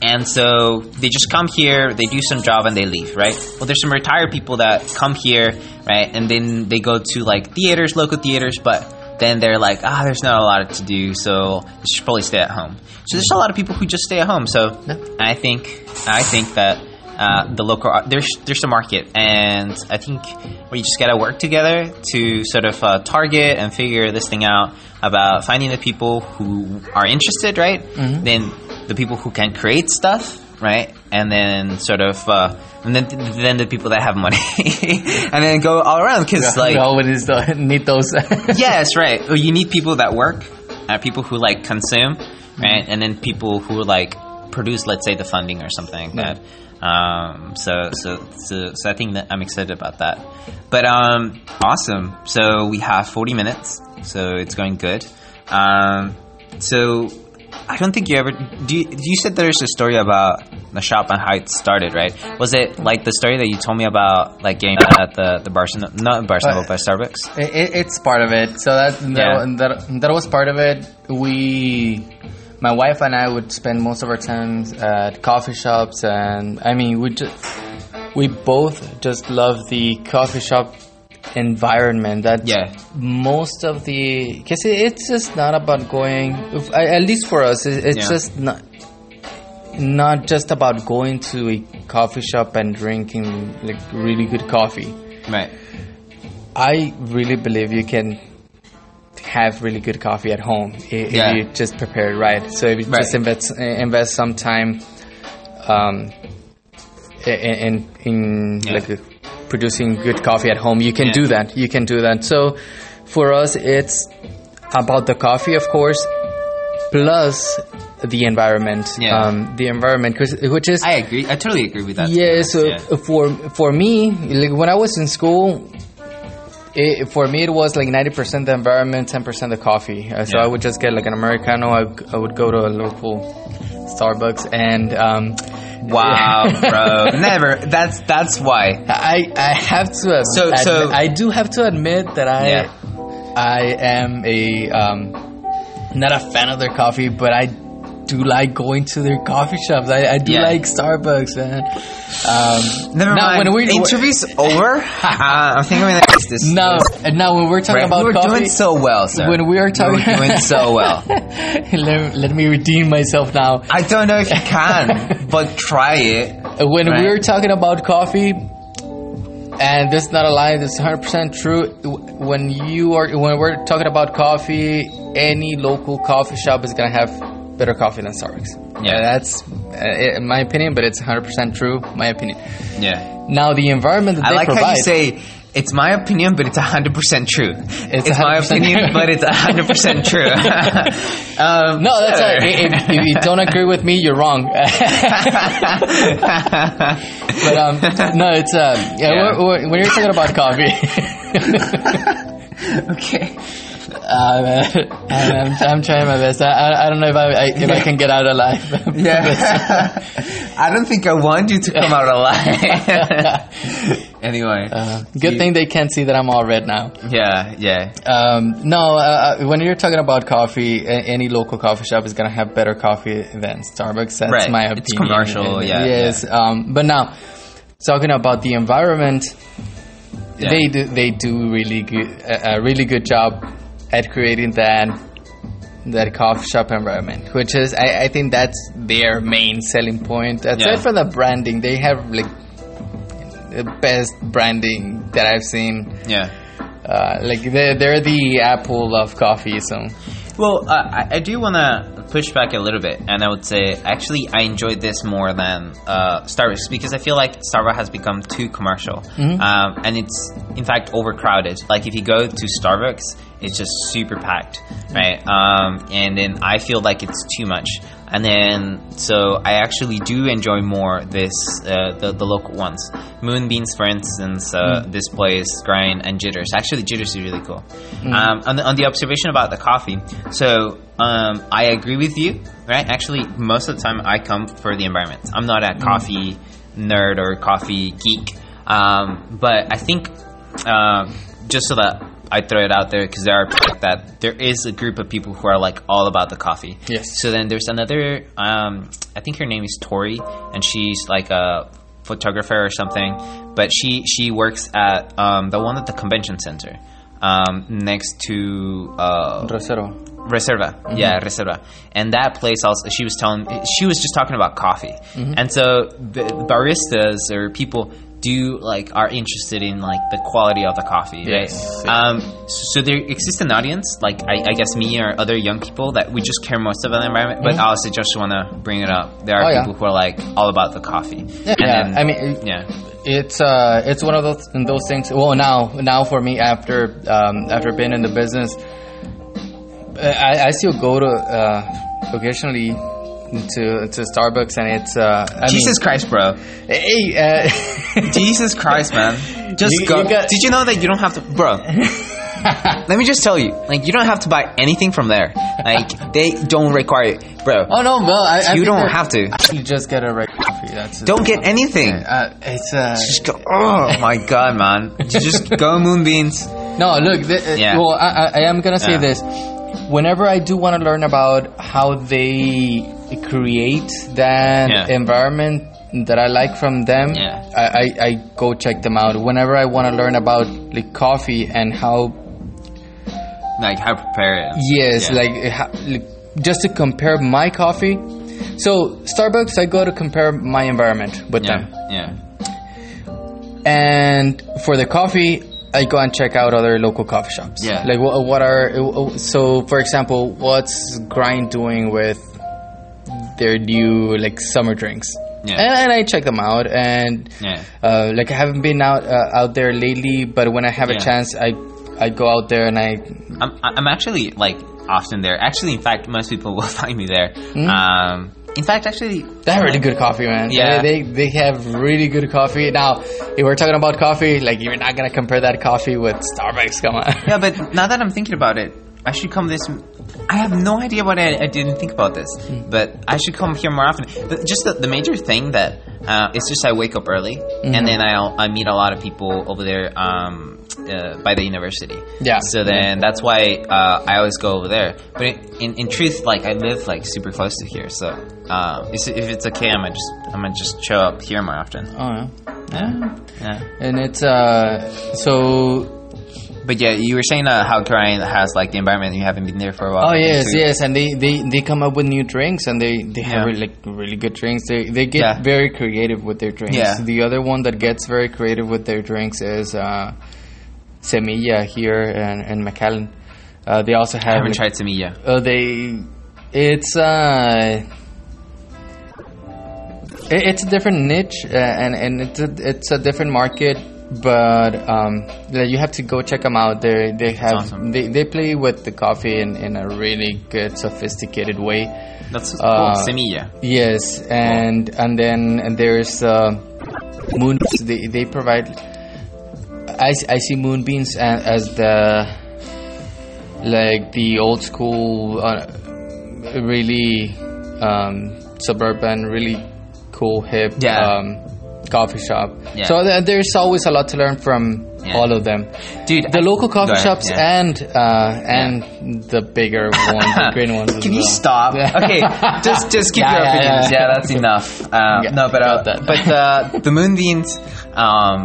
And so they just come here, they do some job, and they leave, right? Well, there's some retired people that come here, right, and then they go to like theaters, local theaters, but then they're like, ah, there's not a lot to do, so you should probably stay at home. So there's a lot of people who just stay at home. So I think I think that uh, the local there's there's a market, and I think we just gotta work together to sort of uh, target and figure this thing out about finding the people who are interested, right? Then the people who can create stuff. Right, and then sort of, uh, and then then the people that have money, and then go all around because like we always need those. yes, right. Well, you need people that work, uh, people who like consume, right, and then people who like produce, let's say, the funding or something like that. Um, so, so, so, so I think that I'm excited about that. But um, awesome. So we have 40 minutes, so it's going good. Um, so I don't think you ever. Do you, you said there's a story about the shop and how it started, right? Was it like the story that you told me about, like getting at the the Barcelona, not Barcelona, Uh, but Starbucks? It, it- it's part of it. So that Yeah. that, that that was part of it. We, my wife and I, would spend most of our time at coffee shops, and I mean, we just we both just love the coffee shop environment. That Yeah. most of the because it's just not about going. At least for us, it's Yeah. just not not just about going to a coffee shop and drinking like really good coffee. Right. I really believe you can have really good coffee at home if Yeah. you just prepare it right. So if you Right. just invest uh, invest some time um, i- i- in in Yeah. like producing good coffee at home, you can Yeah. do that. You can do that. So for us, it's about the coffee, of course, plus the environment. Yeah. Um, the environment, which is I agree. I totally agree with that. yeah, so Yeah. for for me, like when I was in school, it, for me it was like ninety percent the environment, ten percent the coffee. Uh, so Yeah. I would just get like an americano. I, I would go to a local Starbucks, and um, Wow, bro. Never. That's that's why. I I have to ad- So- so- I do have to admit that I Yeah. I am a um, not a fan of their coffee, but I do like going to their coffee shops. I, I do Yeah. like Starbucks, man. Um, Never now, mind. when we- Interview's over. uh, I think I'm gonna fix this. No, and now when we're talking Right, about we were coffee, doing so well, sir. when we are talking, we were doing so well. let, let me redeem myself now. I don't know if you can, but try it. When Right. we were talking about coffee, and this is not a lie, this is 100% true. When you are when we're talking about coffee, any local coffee shop is gonna have better coffee than Starbucks. Yeah. Uh, that's uh, in my opinion, but it's 100% true. My opinion. Yeah. Now the environment that I they like provide. how you say it's my opinion, but it's 100% true. It's, my 100% opinion, but it's 100% true. um, no, that's sure. right. If, if you don't agree with me, you're wrong. But um, no, it's uh, yeah. Yeah. When, when you're talking about coffee, okay. Uh, I'm, I'm trying my best. I, I, don't know if I, I if I can get out alive. Yeah. I don't think I want you to come out alive. anyway. Uh, good thing they can't see that I'm all red now. yeah, yeah. Um, no, uh, uh, when you're talking about coffee, any local coffee shop is gonna have better coffee than Starbucks. That's Right. my opinion. It's commercial, And- yeah, Yes. Um, but now, talking about the environment, Yeah. they do they do really good a really good job at creating that that coffee shop environment, which is I, I think that's their main selling point. Aside Yeah. from the branding, they have like the best branding that I've seen. Yeah. Uh, like they're, they're the Apple of coffee, so Well, uh, I, I do want to push back a little bit, and I would say actually I enjoyed this more than uh, Starbucks because I feel like Starbucks has become too commercial, um, and it's in fact overcrowded. Like if you go to Starbucks, it's just super packed, right? Um, and then I feel like it's too much. And then, so I actually do enjoy more this uh, the the local ones. Moonbeans, for instance, uh, this place, Grind, and Jitters. Actually, Jitters is really cool. Um, on, the, on the observation about the coffee, so um, I agree with you, right? Actually, most of the time I come for the environment. I'm not a coffee nerd or coffee geek, um, but I think uh, just so that I throw it out there because there are that there is a group of people who are like all about the coffee. Yes. So then there's another. Um, I think her name is Tori, and she's like a photographer or something. But she she works at um, the one at the convention center um, next to. Uh, Rosero. Reserva, yeah, Reserva, and that place also. She was telling, she was just talking about coffee, and so the baristas or people do like are interested in like the quality of the coffee, Yes, right? yeah. Um, so there exists an audience, like I, I guess me or other young people that we just care most about the environment. But I also just want to bring it up. There are Oh, yeah. people who are like all about the coffee. Yeah, And then- I mean, yeah, it's uh, it's one of those those things. Well, now now for me, after um, after being in the business, I, I still go to uh, occasionally to to Starbucks, and it's uh, I Jesus Christ, bro. hey, uh, Jesus Christ, man. Just You- go. you got- Did you know that you don't have to, bro? Let me just tell you, like, you don't have to buy anything from there. Like, they don't require it, bro. oh no, bro. I, I you don't have to. You just get a regular coffee. That's it. Don't get anything. Uh, it's uh, Just go. Oh my god, man. Just go moonbeans. No, look. Th- uh, Yeah. Well, I, I, I am gonna say Yeah. this. Whenever I do want to learn about how they create that Yeah. environment that I like from them, Yeah. I, I, I go check them out. Whenever I want to learn about like coffee and how, Like how to prepare it. yes, Yeah. like, eh, how, like just to compare my coffee. So Starbucks, I go to compare my environment with them. Yeah, yeah. and for the coffee i go and check out other local coffee shops Yeah. like what, what are eh, so for example what's grind doing with their new like summer drinks Yeah. and, and i check them out and Yeah. uh, like i haven't been out uh, out there lately but when i have a chance i i go out there and i I'm, I'm actually like often there. Actually, in fact, most people will find me there. Hmm? Um, in fact, actually, they have really good coffee, man. Yeah. they, they they have really good coffee. Now, if we're talking about coffee, like you're not gonna compare that coffee with Starbucks. Come on. Yeah, but now that I'm thinking about it, I should come this. I have no idea what I, I didn't think about this, but I should come here more often. The- Just the, the major thing that uh, it's just I wake up early and then I'll I meet a lot of people over there um, uh, by the university. Yeah. So then that's why uh, I always go over there. But in, in truth, like I live like super close to here, so uh, if if it's okay, I'm gonna just I'm gonna just show up here more often. Oh yeah. Yeah. Yeah. And it's uh so But yeah, you were saying uh, how Grind has like the environment. You haven't been there for a while. oh yes yes and they, they they come up with new drinks and they they have Yeah. really like really good drinks they they get Yeah. very creative with their drinks Yeah. the other one that gets very creative with their drinks is uh Semilla here and and McAllen uh, they also I have haven't like, tried Semilla. uh, they it's uh it, it's a different niche uh, and and it's a, it's a different market but um you have to go check them out they they have awesome. they, they play with the coffee in, in a really good sophisticated way That's Uh, cool. Semilla. yes and and then and there's uh moon they, they provide I, I see moonbeans a- as the like the old school uh, really um, suburban really cool hip Yeah. um, coffee shop Yeah. so th- there's always a lot to learn from Yeah. all of them Dude, the I- local coffee shops yeah. and uh, and the bigger ones the green ones Can you well. stop? Yeah. Okay, just just keep your opinions. yeah. That's enough. Uh, Yeah, no, but uh, but uh, the moonbeans. Um,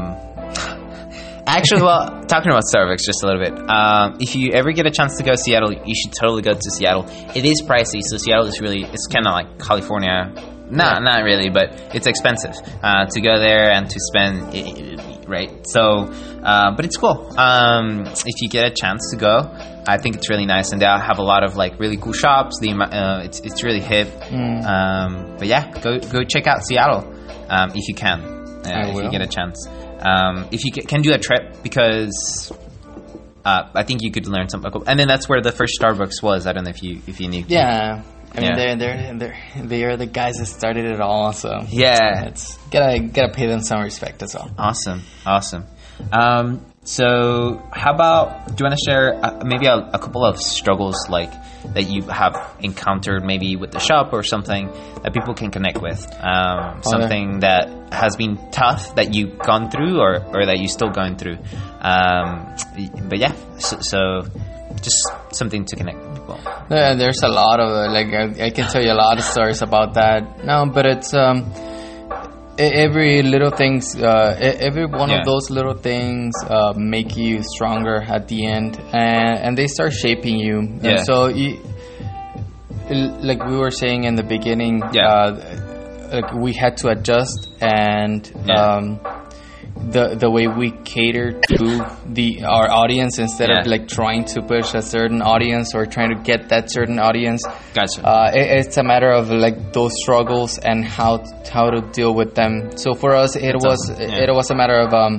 actually, well, talking about Starbucks just a little bit. Um, if you ever get a chance to go to Seattle, you should totally go to Seattle. It is pricey, so Seattle is really it's kind of like California. Not not really, but it's expensive uh, to go there and to spend. right? So, uh, but it's cool. Um, if you get a chance to go, I think it's really nice, and they have a lot of like really cool shops. The uh, it's it's really hip. Mm. Um, but yeah, go go check out Seattle um, if you can, uh, if you get a chance. Um, if you can do a trip because. Uh, I think you could learn something, and then that's where the first Starbucks was. I don't know if you if you knew. Yeah. I mean, Yeah. they're, they're they're they are the guys that started it all, so Yeah. it's gotta gotta pay them some respect as well. Awesome, awesome. Um, so, how about do you want to share uh, maybe a, a couple of struggles like that you have encountered, maybe with the shop or something that people can connect with? Um, something that has been tough that you've gone through, or or that you're still going through. Um, but yeah, so, so just something to connect with people. Yeah, there's a lot of uh, like I, I can tell you a lot of stories about that. No, but it's um every little things uh, every one Yeah. of those little things uh, make you stronger at the end and and they start shaping you. And Yeah. so you, like we were saying in the beginning, Yeah. uh, like we had to adjust and Yeah. um, the the way we cater to the our audience instead of like trying to push a certain audience or trying to get that certain audience. Gotcha. Uh, it, it's a matter of like those struggles and how how to deal with them. So for us, it was awesome. Yeah. it was a matter of um,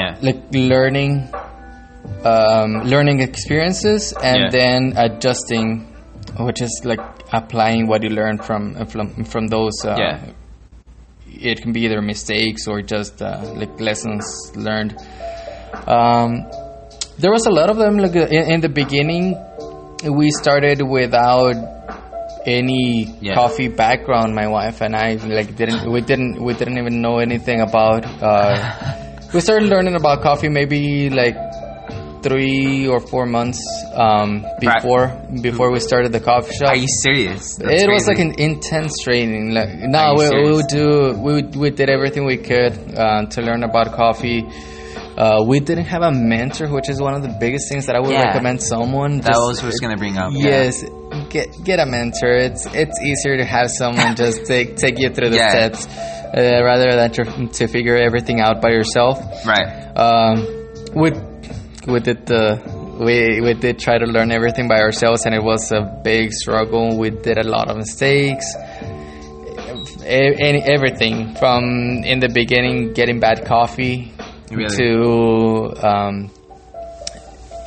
yeah, like learning um, learning experiences and Yeah. then adjusting, which is like applying what you learn from from from those. Uh, yeah, it can be either mistakes or just uh, like lessons learned. Um, there was a lot of them. Like uh, in, in the beginning, we started without any Yeah. coffee background. My wife and I like didn't we didn't we didn't even know anything about. Uh, we started learning about coffee maybe like three or four months um, before before we started the coffee shop Are you serious? That's it was like an intense training. Like no, we, we would do we would, we did everything we could uh, to learn about coffee. Uh, we didn't have a mentor, which is one of the biggest things that I would Yeah. recommend someone. That was what I was gonna bring up. yeah. Yes, get get a mentor. It's it's easier to have someone just take take you through the Yeah. steps uh, rather than to, to figure everything out by yourself. Right. Um, we we did the we we did try to learn everything by ourselves, and it was a big struggle. We did a lot of mistakes. Any everything from in the beginning getting bad coffee Really? to um,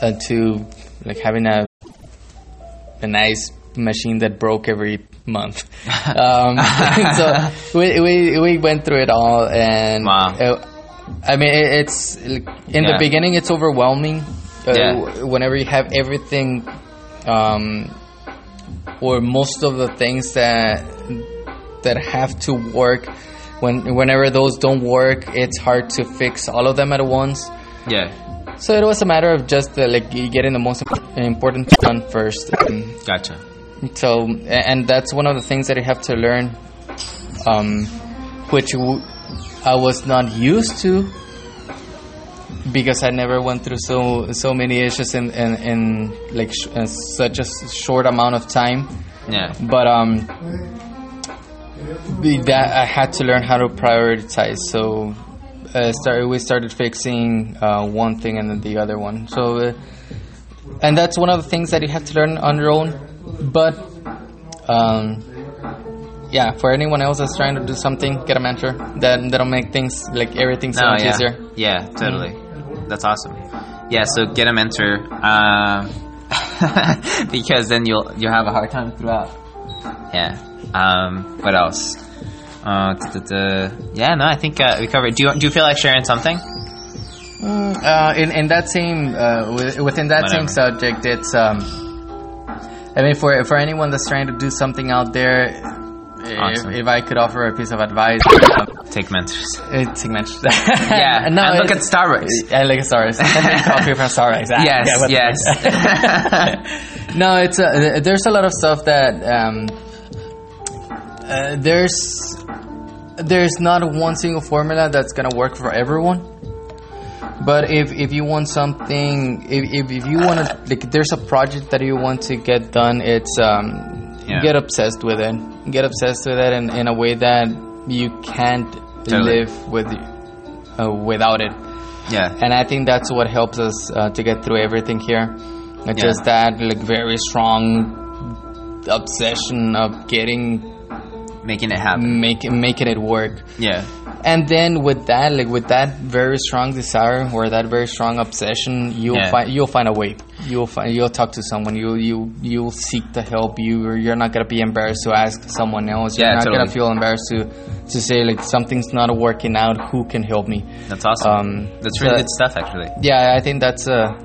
uh, to like having a a nice machine that broke every month. Um, so we, we we went through it all, and Wow. uh, I mean it's in Yeah. the beginning it's overwhelming. Uh, Yeah. Whenever you have everything, um, or most of the things that that have to work. When whenever those don't work, it's hard to fix all of them at once. Yeah. So it was a matter of just uh, like getting the most important done first. Gotcha. so, and that's one of the things that you have to learn, um, which w- I was not used to because I never went through so so many issues in in, in like sh- in such a short amount of time. Yeah. But um, that I had to learn how to prioritize. So, uh, started we started fixing uh, one thing and then the other one. So, uh, and that's one of the things that you have to learn on your own. But um, yeah, for anyone else that's trying to do something, get a mentor. That that'll make things like everything so No, much yeah. easier. Yeah, totally. That's awesome. Yeah, so get a mentor, um, because then you'll you'll have a hard time throughout. Yeah. Um, what else? Uh, yeah, no, I think uh, we covered. Do you do you feel like sharing something? Mm, uh, in in that same uh, within that same subject, it's um, I mean for for anyone that's trying to do something out there, Awesome. if, if I could offer a piece of advice, uh, Take mentors. it's mention. Yeah, no, and look at Starbucks. I like Starbucks. And coffee from Starbucks. Ah, Yes, yeah, yes. no, it's uh, there's a lot of stuff that um, uh, there's there's not one single formula that's gonna work for everyone. But if, if you want something, if, if, if you want to, like, there's a project that you want to get done, it's um, Yeah. get obsessed with it. Get obsessed with it in, in a way that you can't Totally. live with uh, without it. Yeah. And I think that's what helps us uh, to get through everything here. It's Yeah. Just that like very strong obsession of getting Making it happen. making making it work. Yeah. And then with that, like with that very strong desire or that very strong obsession, you'll Yeah. find you'll find a way. You'll find you'll talk to someone. You you you'll seek the help. You you're not gonna be embarrassed to ask someone else. You're Yeah, not gonna feel embarrassed to to say like something's not working out. Who can help me? That's awesome. Um, That's really so- good stuff, actually. Yeah, I think that's a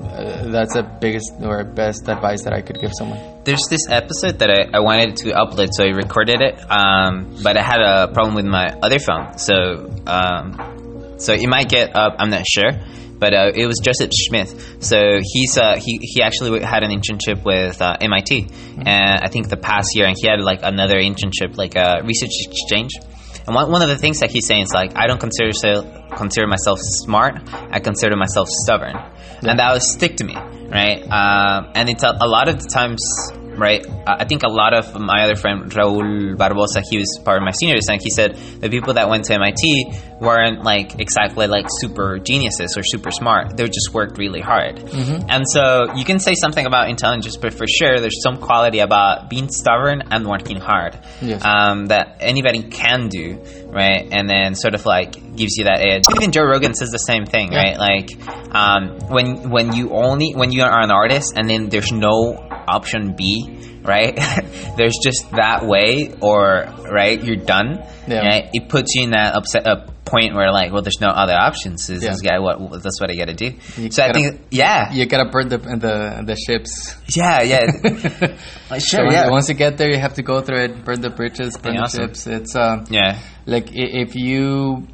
uh, that's the biggest or best advice that I could give someone. There's this episode that I, I wanted to upload, so I recorded it, um, but I had a problem with my other phone, so um, so it might get up. I'm not sure, but uh, it was Joseph Smith. So he's uh, he he actually had an internship with uh, MIT, and I think the past year, and he had like another internship, like a research exchange. And one, one of the things that he's saying is like, I don't consider so, consider myself smart. I consider myself stubborn, and that would stick to me, right? Um, and it's a, a lot of the times, right? I think a lot of my other friend Raul Barbosa, he was part of my seniors, and he said the people that went to MIT weren't like exactly like super geniuses or super smart. They just worked really hard. And so you can say something about intelligence, but for sure, there's some quality about being stubborn and working hard Yes. um, that anybody can do, right? And then sort of like gives you that edge. Even Joe Rogan says the same thing, Yeah. right? Like um, when when you only when you are an artist and then there's no option B, right? there's just that way, or right, you're done. Yeah. Right? It puts you in that upset a point where like, well, there's no other options. Is Yeah. this guy what? That's what I got to do. You so I gotta- think, yeah, You gotta burn the the the ships. yeah, yeah. like, sure, once, yeah, once you get there, you have to go through it, burn the bridges, burn Yeah, the awesome. ships. It's uh, yeah, like if you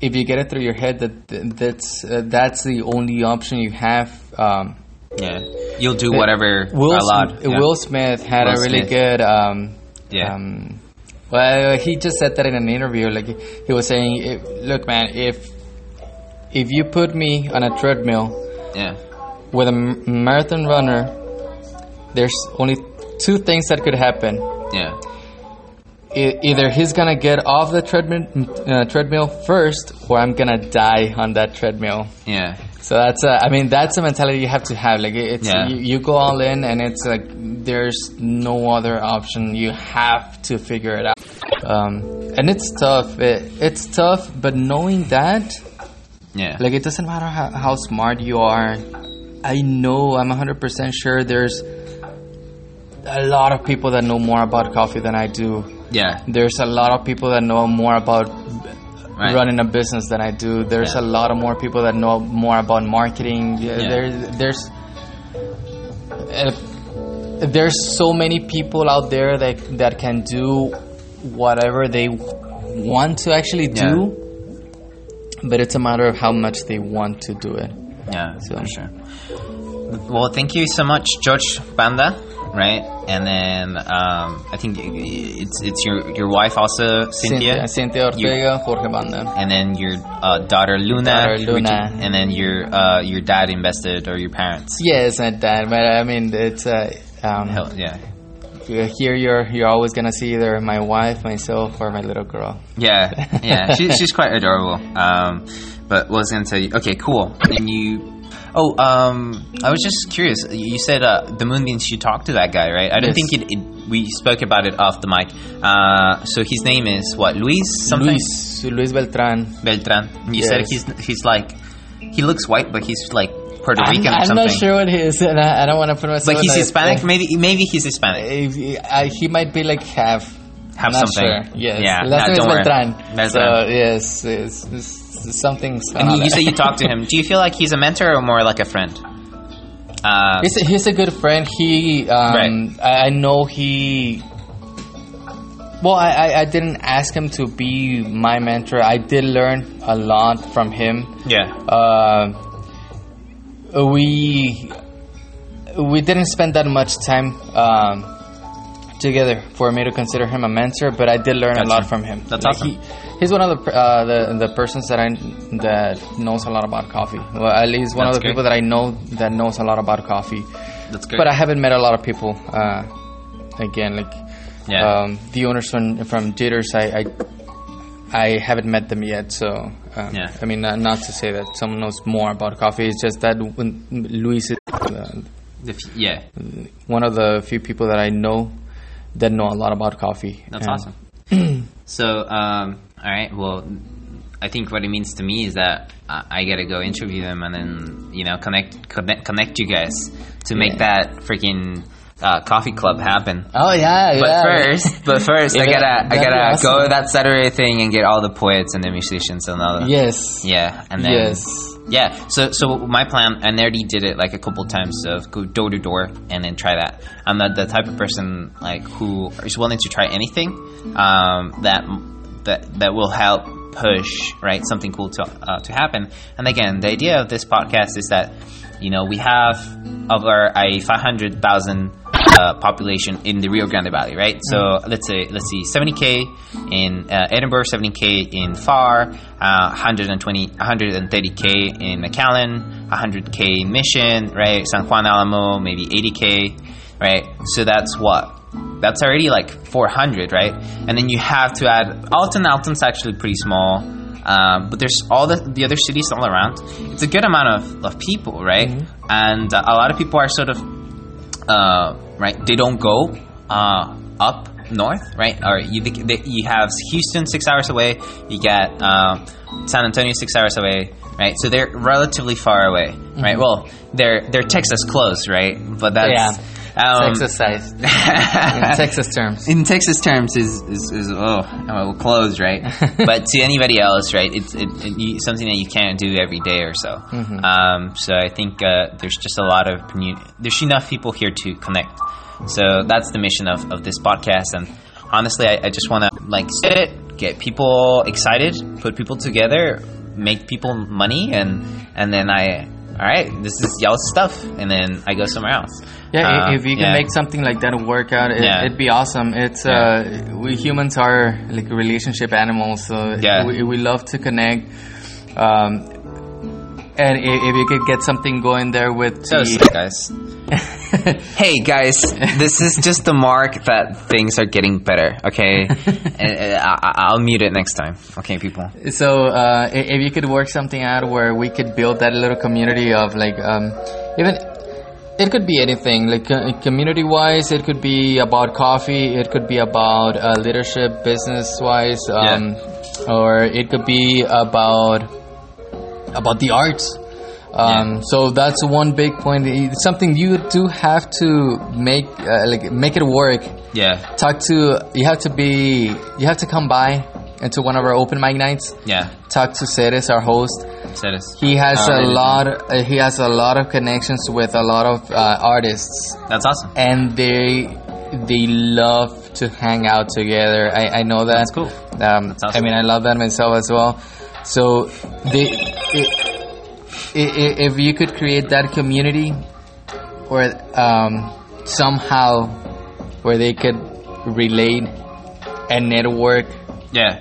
if you get it through your head that that's uh, that's the only option you have. Um, yeah. You'll do whatever Will, allowed. Sm- yeah. Will Smith had Will a really Smith. good. Um, Yeah. Um, well, he just said that in an interview. Like he was saying, "Look, man, if if you put me on a treadmill yeah. with a marathon runner, there's only two things that could happen. Yeah. E- either he's gonna get off the treadmill uh, treadmill first, or I'm gonna die on that treadmill." Yeah. So that's a, I mean that's a mentality you have to have. Like it's Yeah. you, you go all in, and it's like there's no other option. You have to figure it out, um, and it's tough. It, it's tough, but knowing that, Yeah. like it doesn't matter how, how smart you are. I know I'm 100% sure there's a lot of people that know more about coffee than I do. yeah. There's a lot of people that know more about Right. running a business than I do. There's Yeah. a lot of more people that know more about marketing. Yeah, Yeah. There, there's uh, there's so many people out there that that can do whatever they want to actually do, but it's a matter of how much they want to do it. Yeah, So- for sure. Well, thank you so much, George Banda. Right, and then um, I think it's it's your your wife also, Cynthia, Cynthia Ortega, Jorge Banda. and then your uh, daughter Luna, Daughter Luna. and then your uh, your dad invested or your parents. Yes, and that, but I mean, it's uh, um, Hell, yeah, here you're you're always gonna see either my wife, myself, or my little girl. yeah, yeah. she, she's quite adorable. Um, but was tell you? Okay, cool. And you. Oh, um, I was just curious. You said uh, the Moonbeans. You talk to that guy, right? I don't Yes. think it, it, we spoke about it off the mic. Uh, so his name is what? Luis something. Luis Luis Beltran. Beltran. And you said he's he's like he looks white, but he's like Puerto I'm, Rican or I'm something. not sure what he is, and I, I don't want to put myself. But he's Hispanic. uh, Maybe maybe he's Hispanic. I- he might be like half. Have not something. Sure. Yes. Yeah. Last is don't worry. Beltran. Beltran. So yes, it's, it's something. and you, you said you talked to him. Do you feel like he's a mentor or more like a friend? Uh, He's a, he's a good friend. He, um, Right. I, I know he. Well, I, I, I didn't ask him to be my mentor. I did learn a lot from him. yeah. Uh, we we didn't spend that much time um, together for me to consider him a mentor, but I did learn Gotcha. a lot from him. That's Like, awesome. He, he's one of the, uh, the the persons that I that knows a lot about coffee. Well, at least one That's of the great. people that I know that knows a lot about coffee. That's good. But I haven't met a lot of people. Uh, again, like Yeah. um, the owners from from Jitters, I, I I haven't met them yet, so um, Yeah. I mean, not, not to say that someone knows more about coffee. It's just that when Luis is uh, The f- yeah, one of the few people that I know that know a lot about coffee. that's And- awesome. so, um, all right. Well, I think what it means to me is that I, I got to go interview them and then you know connect connect, connect you guys to make Yeah. that freaking uh, coffee club happen. Oh yeah, But yeah. first, but first, I gotta, I gotta awesome. go to that Saturday thing and get all the poets and the musicians and all the yes, yeah, and then yes. Yeah. So, so my plan, and I already did it like a couple times of go door to door and then try that. I'm not the type of person like who is willing to try anything um, that that that will help push right something cool to uh, to happen. And again, the idea of this podcast is that you know we have over a five hundred thousand uh, population in the Rio Grande Valley, right? So let's say let's see, 70k in uh, Edinburg, 70k in Pharr, uh, 120, 130k in McAllen, 100k in Mission, right? San Juan Alamo, maybe 80k, right? So that's what. That's already like 400, right? And then you have to add Alton. Alton's actually pretty small. Um, but there's all the, the other cities all around. It's a good amount of, of people, right? And uh, a lot of people are sort of uh, right? They don't go uh, up north, right? Or you they, you have Houston six hours away. You get uh, San Antonio six hours away, right? So they're relatively far away, right? Well, they're they're Texas close, right? But that's Yeah. Um, Texas. In Texas terms. in Texas terms is is, is oh well, closed right? But to anybody else right it's it, it, you, something that you can't do every day or so. Um, so I think uh, there's just a lot of there's enough people here to connect. So that's the mission of, of this podcast. And honestly I, I just want to like sit get people excited put people together make people money and and then I all right this is y'all's stuff and then I go somewhere else Yeah, Uh, if you can yeah. make something like that work out, it, Yeah. it'd be awesome. It's Yeah. uh, we humans are like relationship animals, so Yeah. we, we love to connect. Um, and if, if you could get something going there with So the, guys. hey guys, this is just the mark that things are getting better. Okay, And, uh, I- I'll mute it next time. Okay, people. So uh, if you could work something out where we could build that little community of like um, even it could be anything like uh, community wise it could be about coffee it could be about uh, leadership business wise um, or it could be about about the arts. Um, so that's one big point. It's something you do have to make uh, like make it work. Yeah, talk to you have to be you have to come by into one of our open mic nights. Yeah. talk to Ceres, our host. Us. he has Oh, a lot uh, he has a lot of connections with a lot of uh, artists. That's awesome. and they they love to hang out together. I, I know that. That's cool. um, awesome. i mean i love that myself as well so they i i i- if you could create that community or um, somehow where they could relate and network Yeah,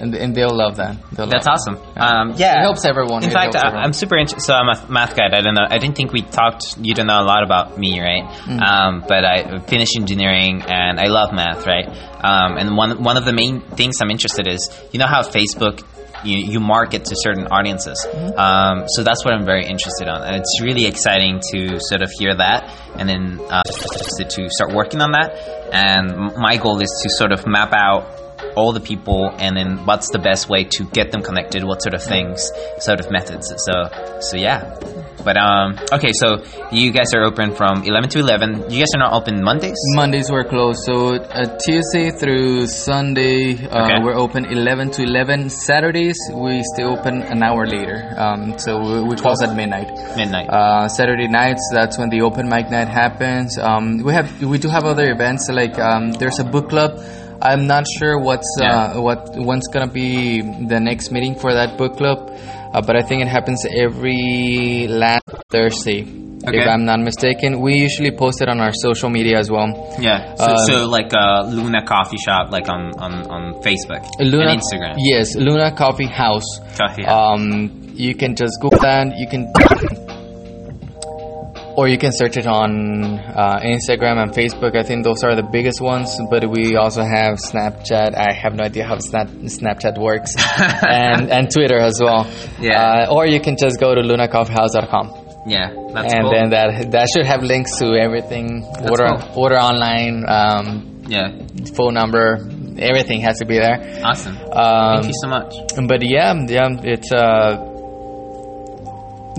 and, and they'll love that they'll that's love awesome. Um, yeah, It helps everyone. In It fact, I. I'm super interested. So I'm a math guy. I don't know. I didn't think we talked. You don't know a lot about me, right? Mm. Um, but I finished engineering and I love math, right? Um, and one one of the main things I'm interested is you know how Facebook. You, you market to certain audiences, Mm-hmm. um, so that's what I'm very interested on, and it's really exciting to sort of hear that, and then uh, to, to start working on that. And my goal is to sort of map out all the people and then what's the best way to get them connected what sort of things sort of methods so so yeah but um okay so you guys are open from 11 to 11 you guys are not open mondays Mondays we're closed, so uh, Tuesday through Sunday uh, Okay. we're open 11 to 11. Saturdays we stay open an hour later, um, so we- which was at midnight. midnight Uh, Saturday nights, that's when the open mic night happens. Um, we have we do have other events like um, there's a book club. I'm not sure what's Yeah. uh, what when's gonna be the next meeting for that book club, uh, but I think it happens every last Thursday. Okay. If I'm not mistaken, we usually post it on our social media as well. yeah so, Um, so like uh luna coffee shop like on on, on facebook Luna, and instagram Yes, Luna Coffee House. coffee House. Um, you can just Google that. You can or you can search it on uh, Instagram and Facebook. I think those are the biggest ones. But we also have Snapchat. I have no idea how Snap Snapchat works, and and Twitter as well. Yeah. Uh, or you can just go to lunacoffeehouse.com. Yeah, that's and cool. then that that should have links to everything. order cool. order online, um, yeah, phone number, everything has to be there. awesome. Um, Thank you so much. but yeah, yeah, it's uh,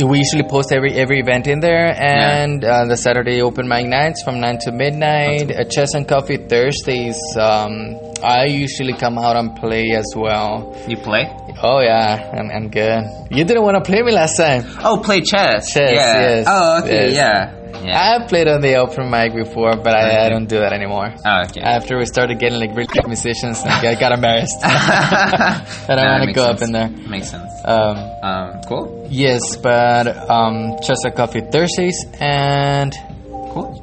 we usually post every every event in there, and uh, the Saturday open mic nights from nine to midnight. Uh, Chess and Coffee Thursdays. Um, I usually come out and play as well. You play? Oh yeah, I'm, I'm good. You didn't want to play me last time. Oh, play chess. Chess, Yeah. yes, Oh, okay. yes. Yeah. Yeah. I have played on the open mic before, but I, I don't do that anymore. oh, okay. After we started getting like really good musicians, like, I got embarrassed. I don't want to go up in there. Makes sense. Um, Um, cool. yes, but um, Coffee Thursdays, and Cool.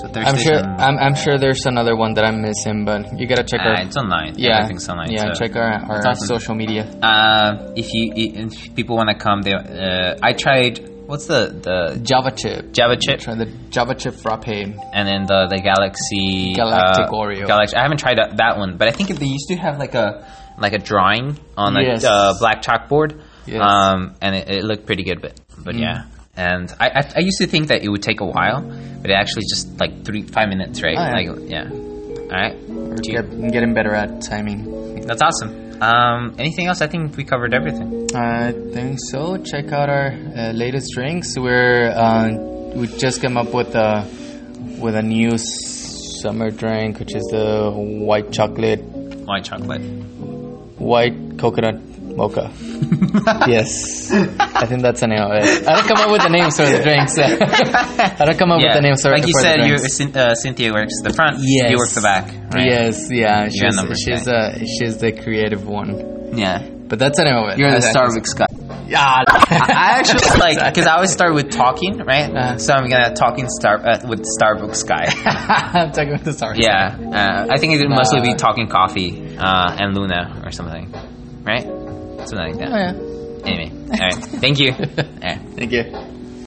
So Thursdays I'm sure and- I'm, I'm sure there's another one that I'm missing, but you gotta check Ah, our it's online. yeah, Everything's online. yeah, so. check our, our awesome. social media. Uh, if you if people want to come, they uh, I tried. What's the the Java chip, Java chip try the Java chip frappe. and then the the Galaxy Galactic uh, Oreo. Galaxy. I haven't tried that, that one, but I think they used to have like a like a drawing on a Yes. uh, black chalkboard. Yes. Um, and it, it looked pretty good, but but yeah. And I, I I used to think that it would take a while, but it actually just like three five minutes, right? Oh, yeah. Like yeah. All right. We're Do get, getting better at timing. That's awesome. Um, anything else? I think we covered everything. I think so. Check out our uh, latest drinks. We're uh, we just came up with a with a new summer drink, which is the white chocolate, White chocolate. white coconut mocha. yes, I think that's the name of it. I don't come up with the names for the drinks. I don't come up with the names for the drink. like you said, you. Uh, Cynthia works the front. Yes. You work the back. Right? Yes, yeah, You're she's she's uh, she's the creative one. Yeah. But that's the name of it. You're the Starbucks guy. Yeah, I actually like because I always start with talking, right? Uh-huh. so I'm gonna talking star uh, with Starbucks guy. I'm talking with the Starbucks. yeah, uh, I think it would mostly be talking coffee uh, and Luna or something, right? Something like that. Oh yeah. Anyway, all right. Thank you. All right. Thank you.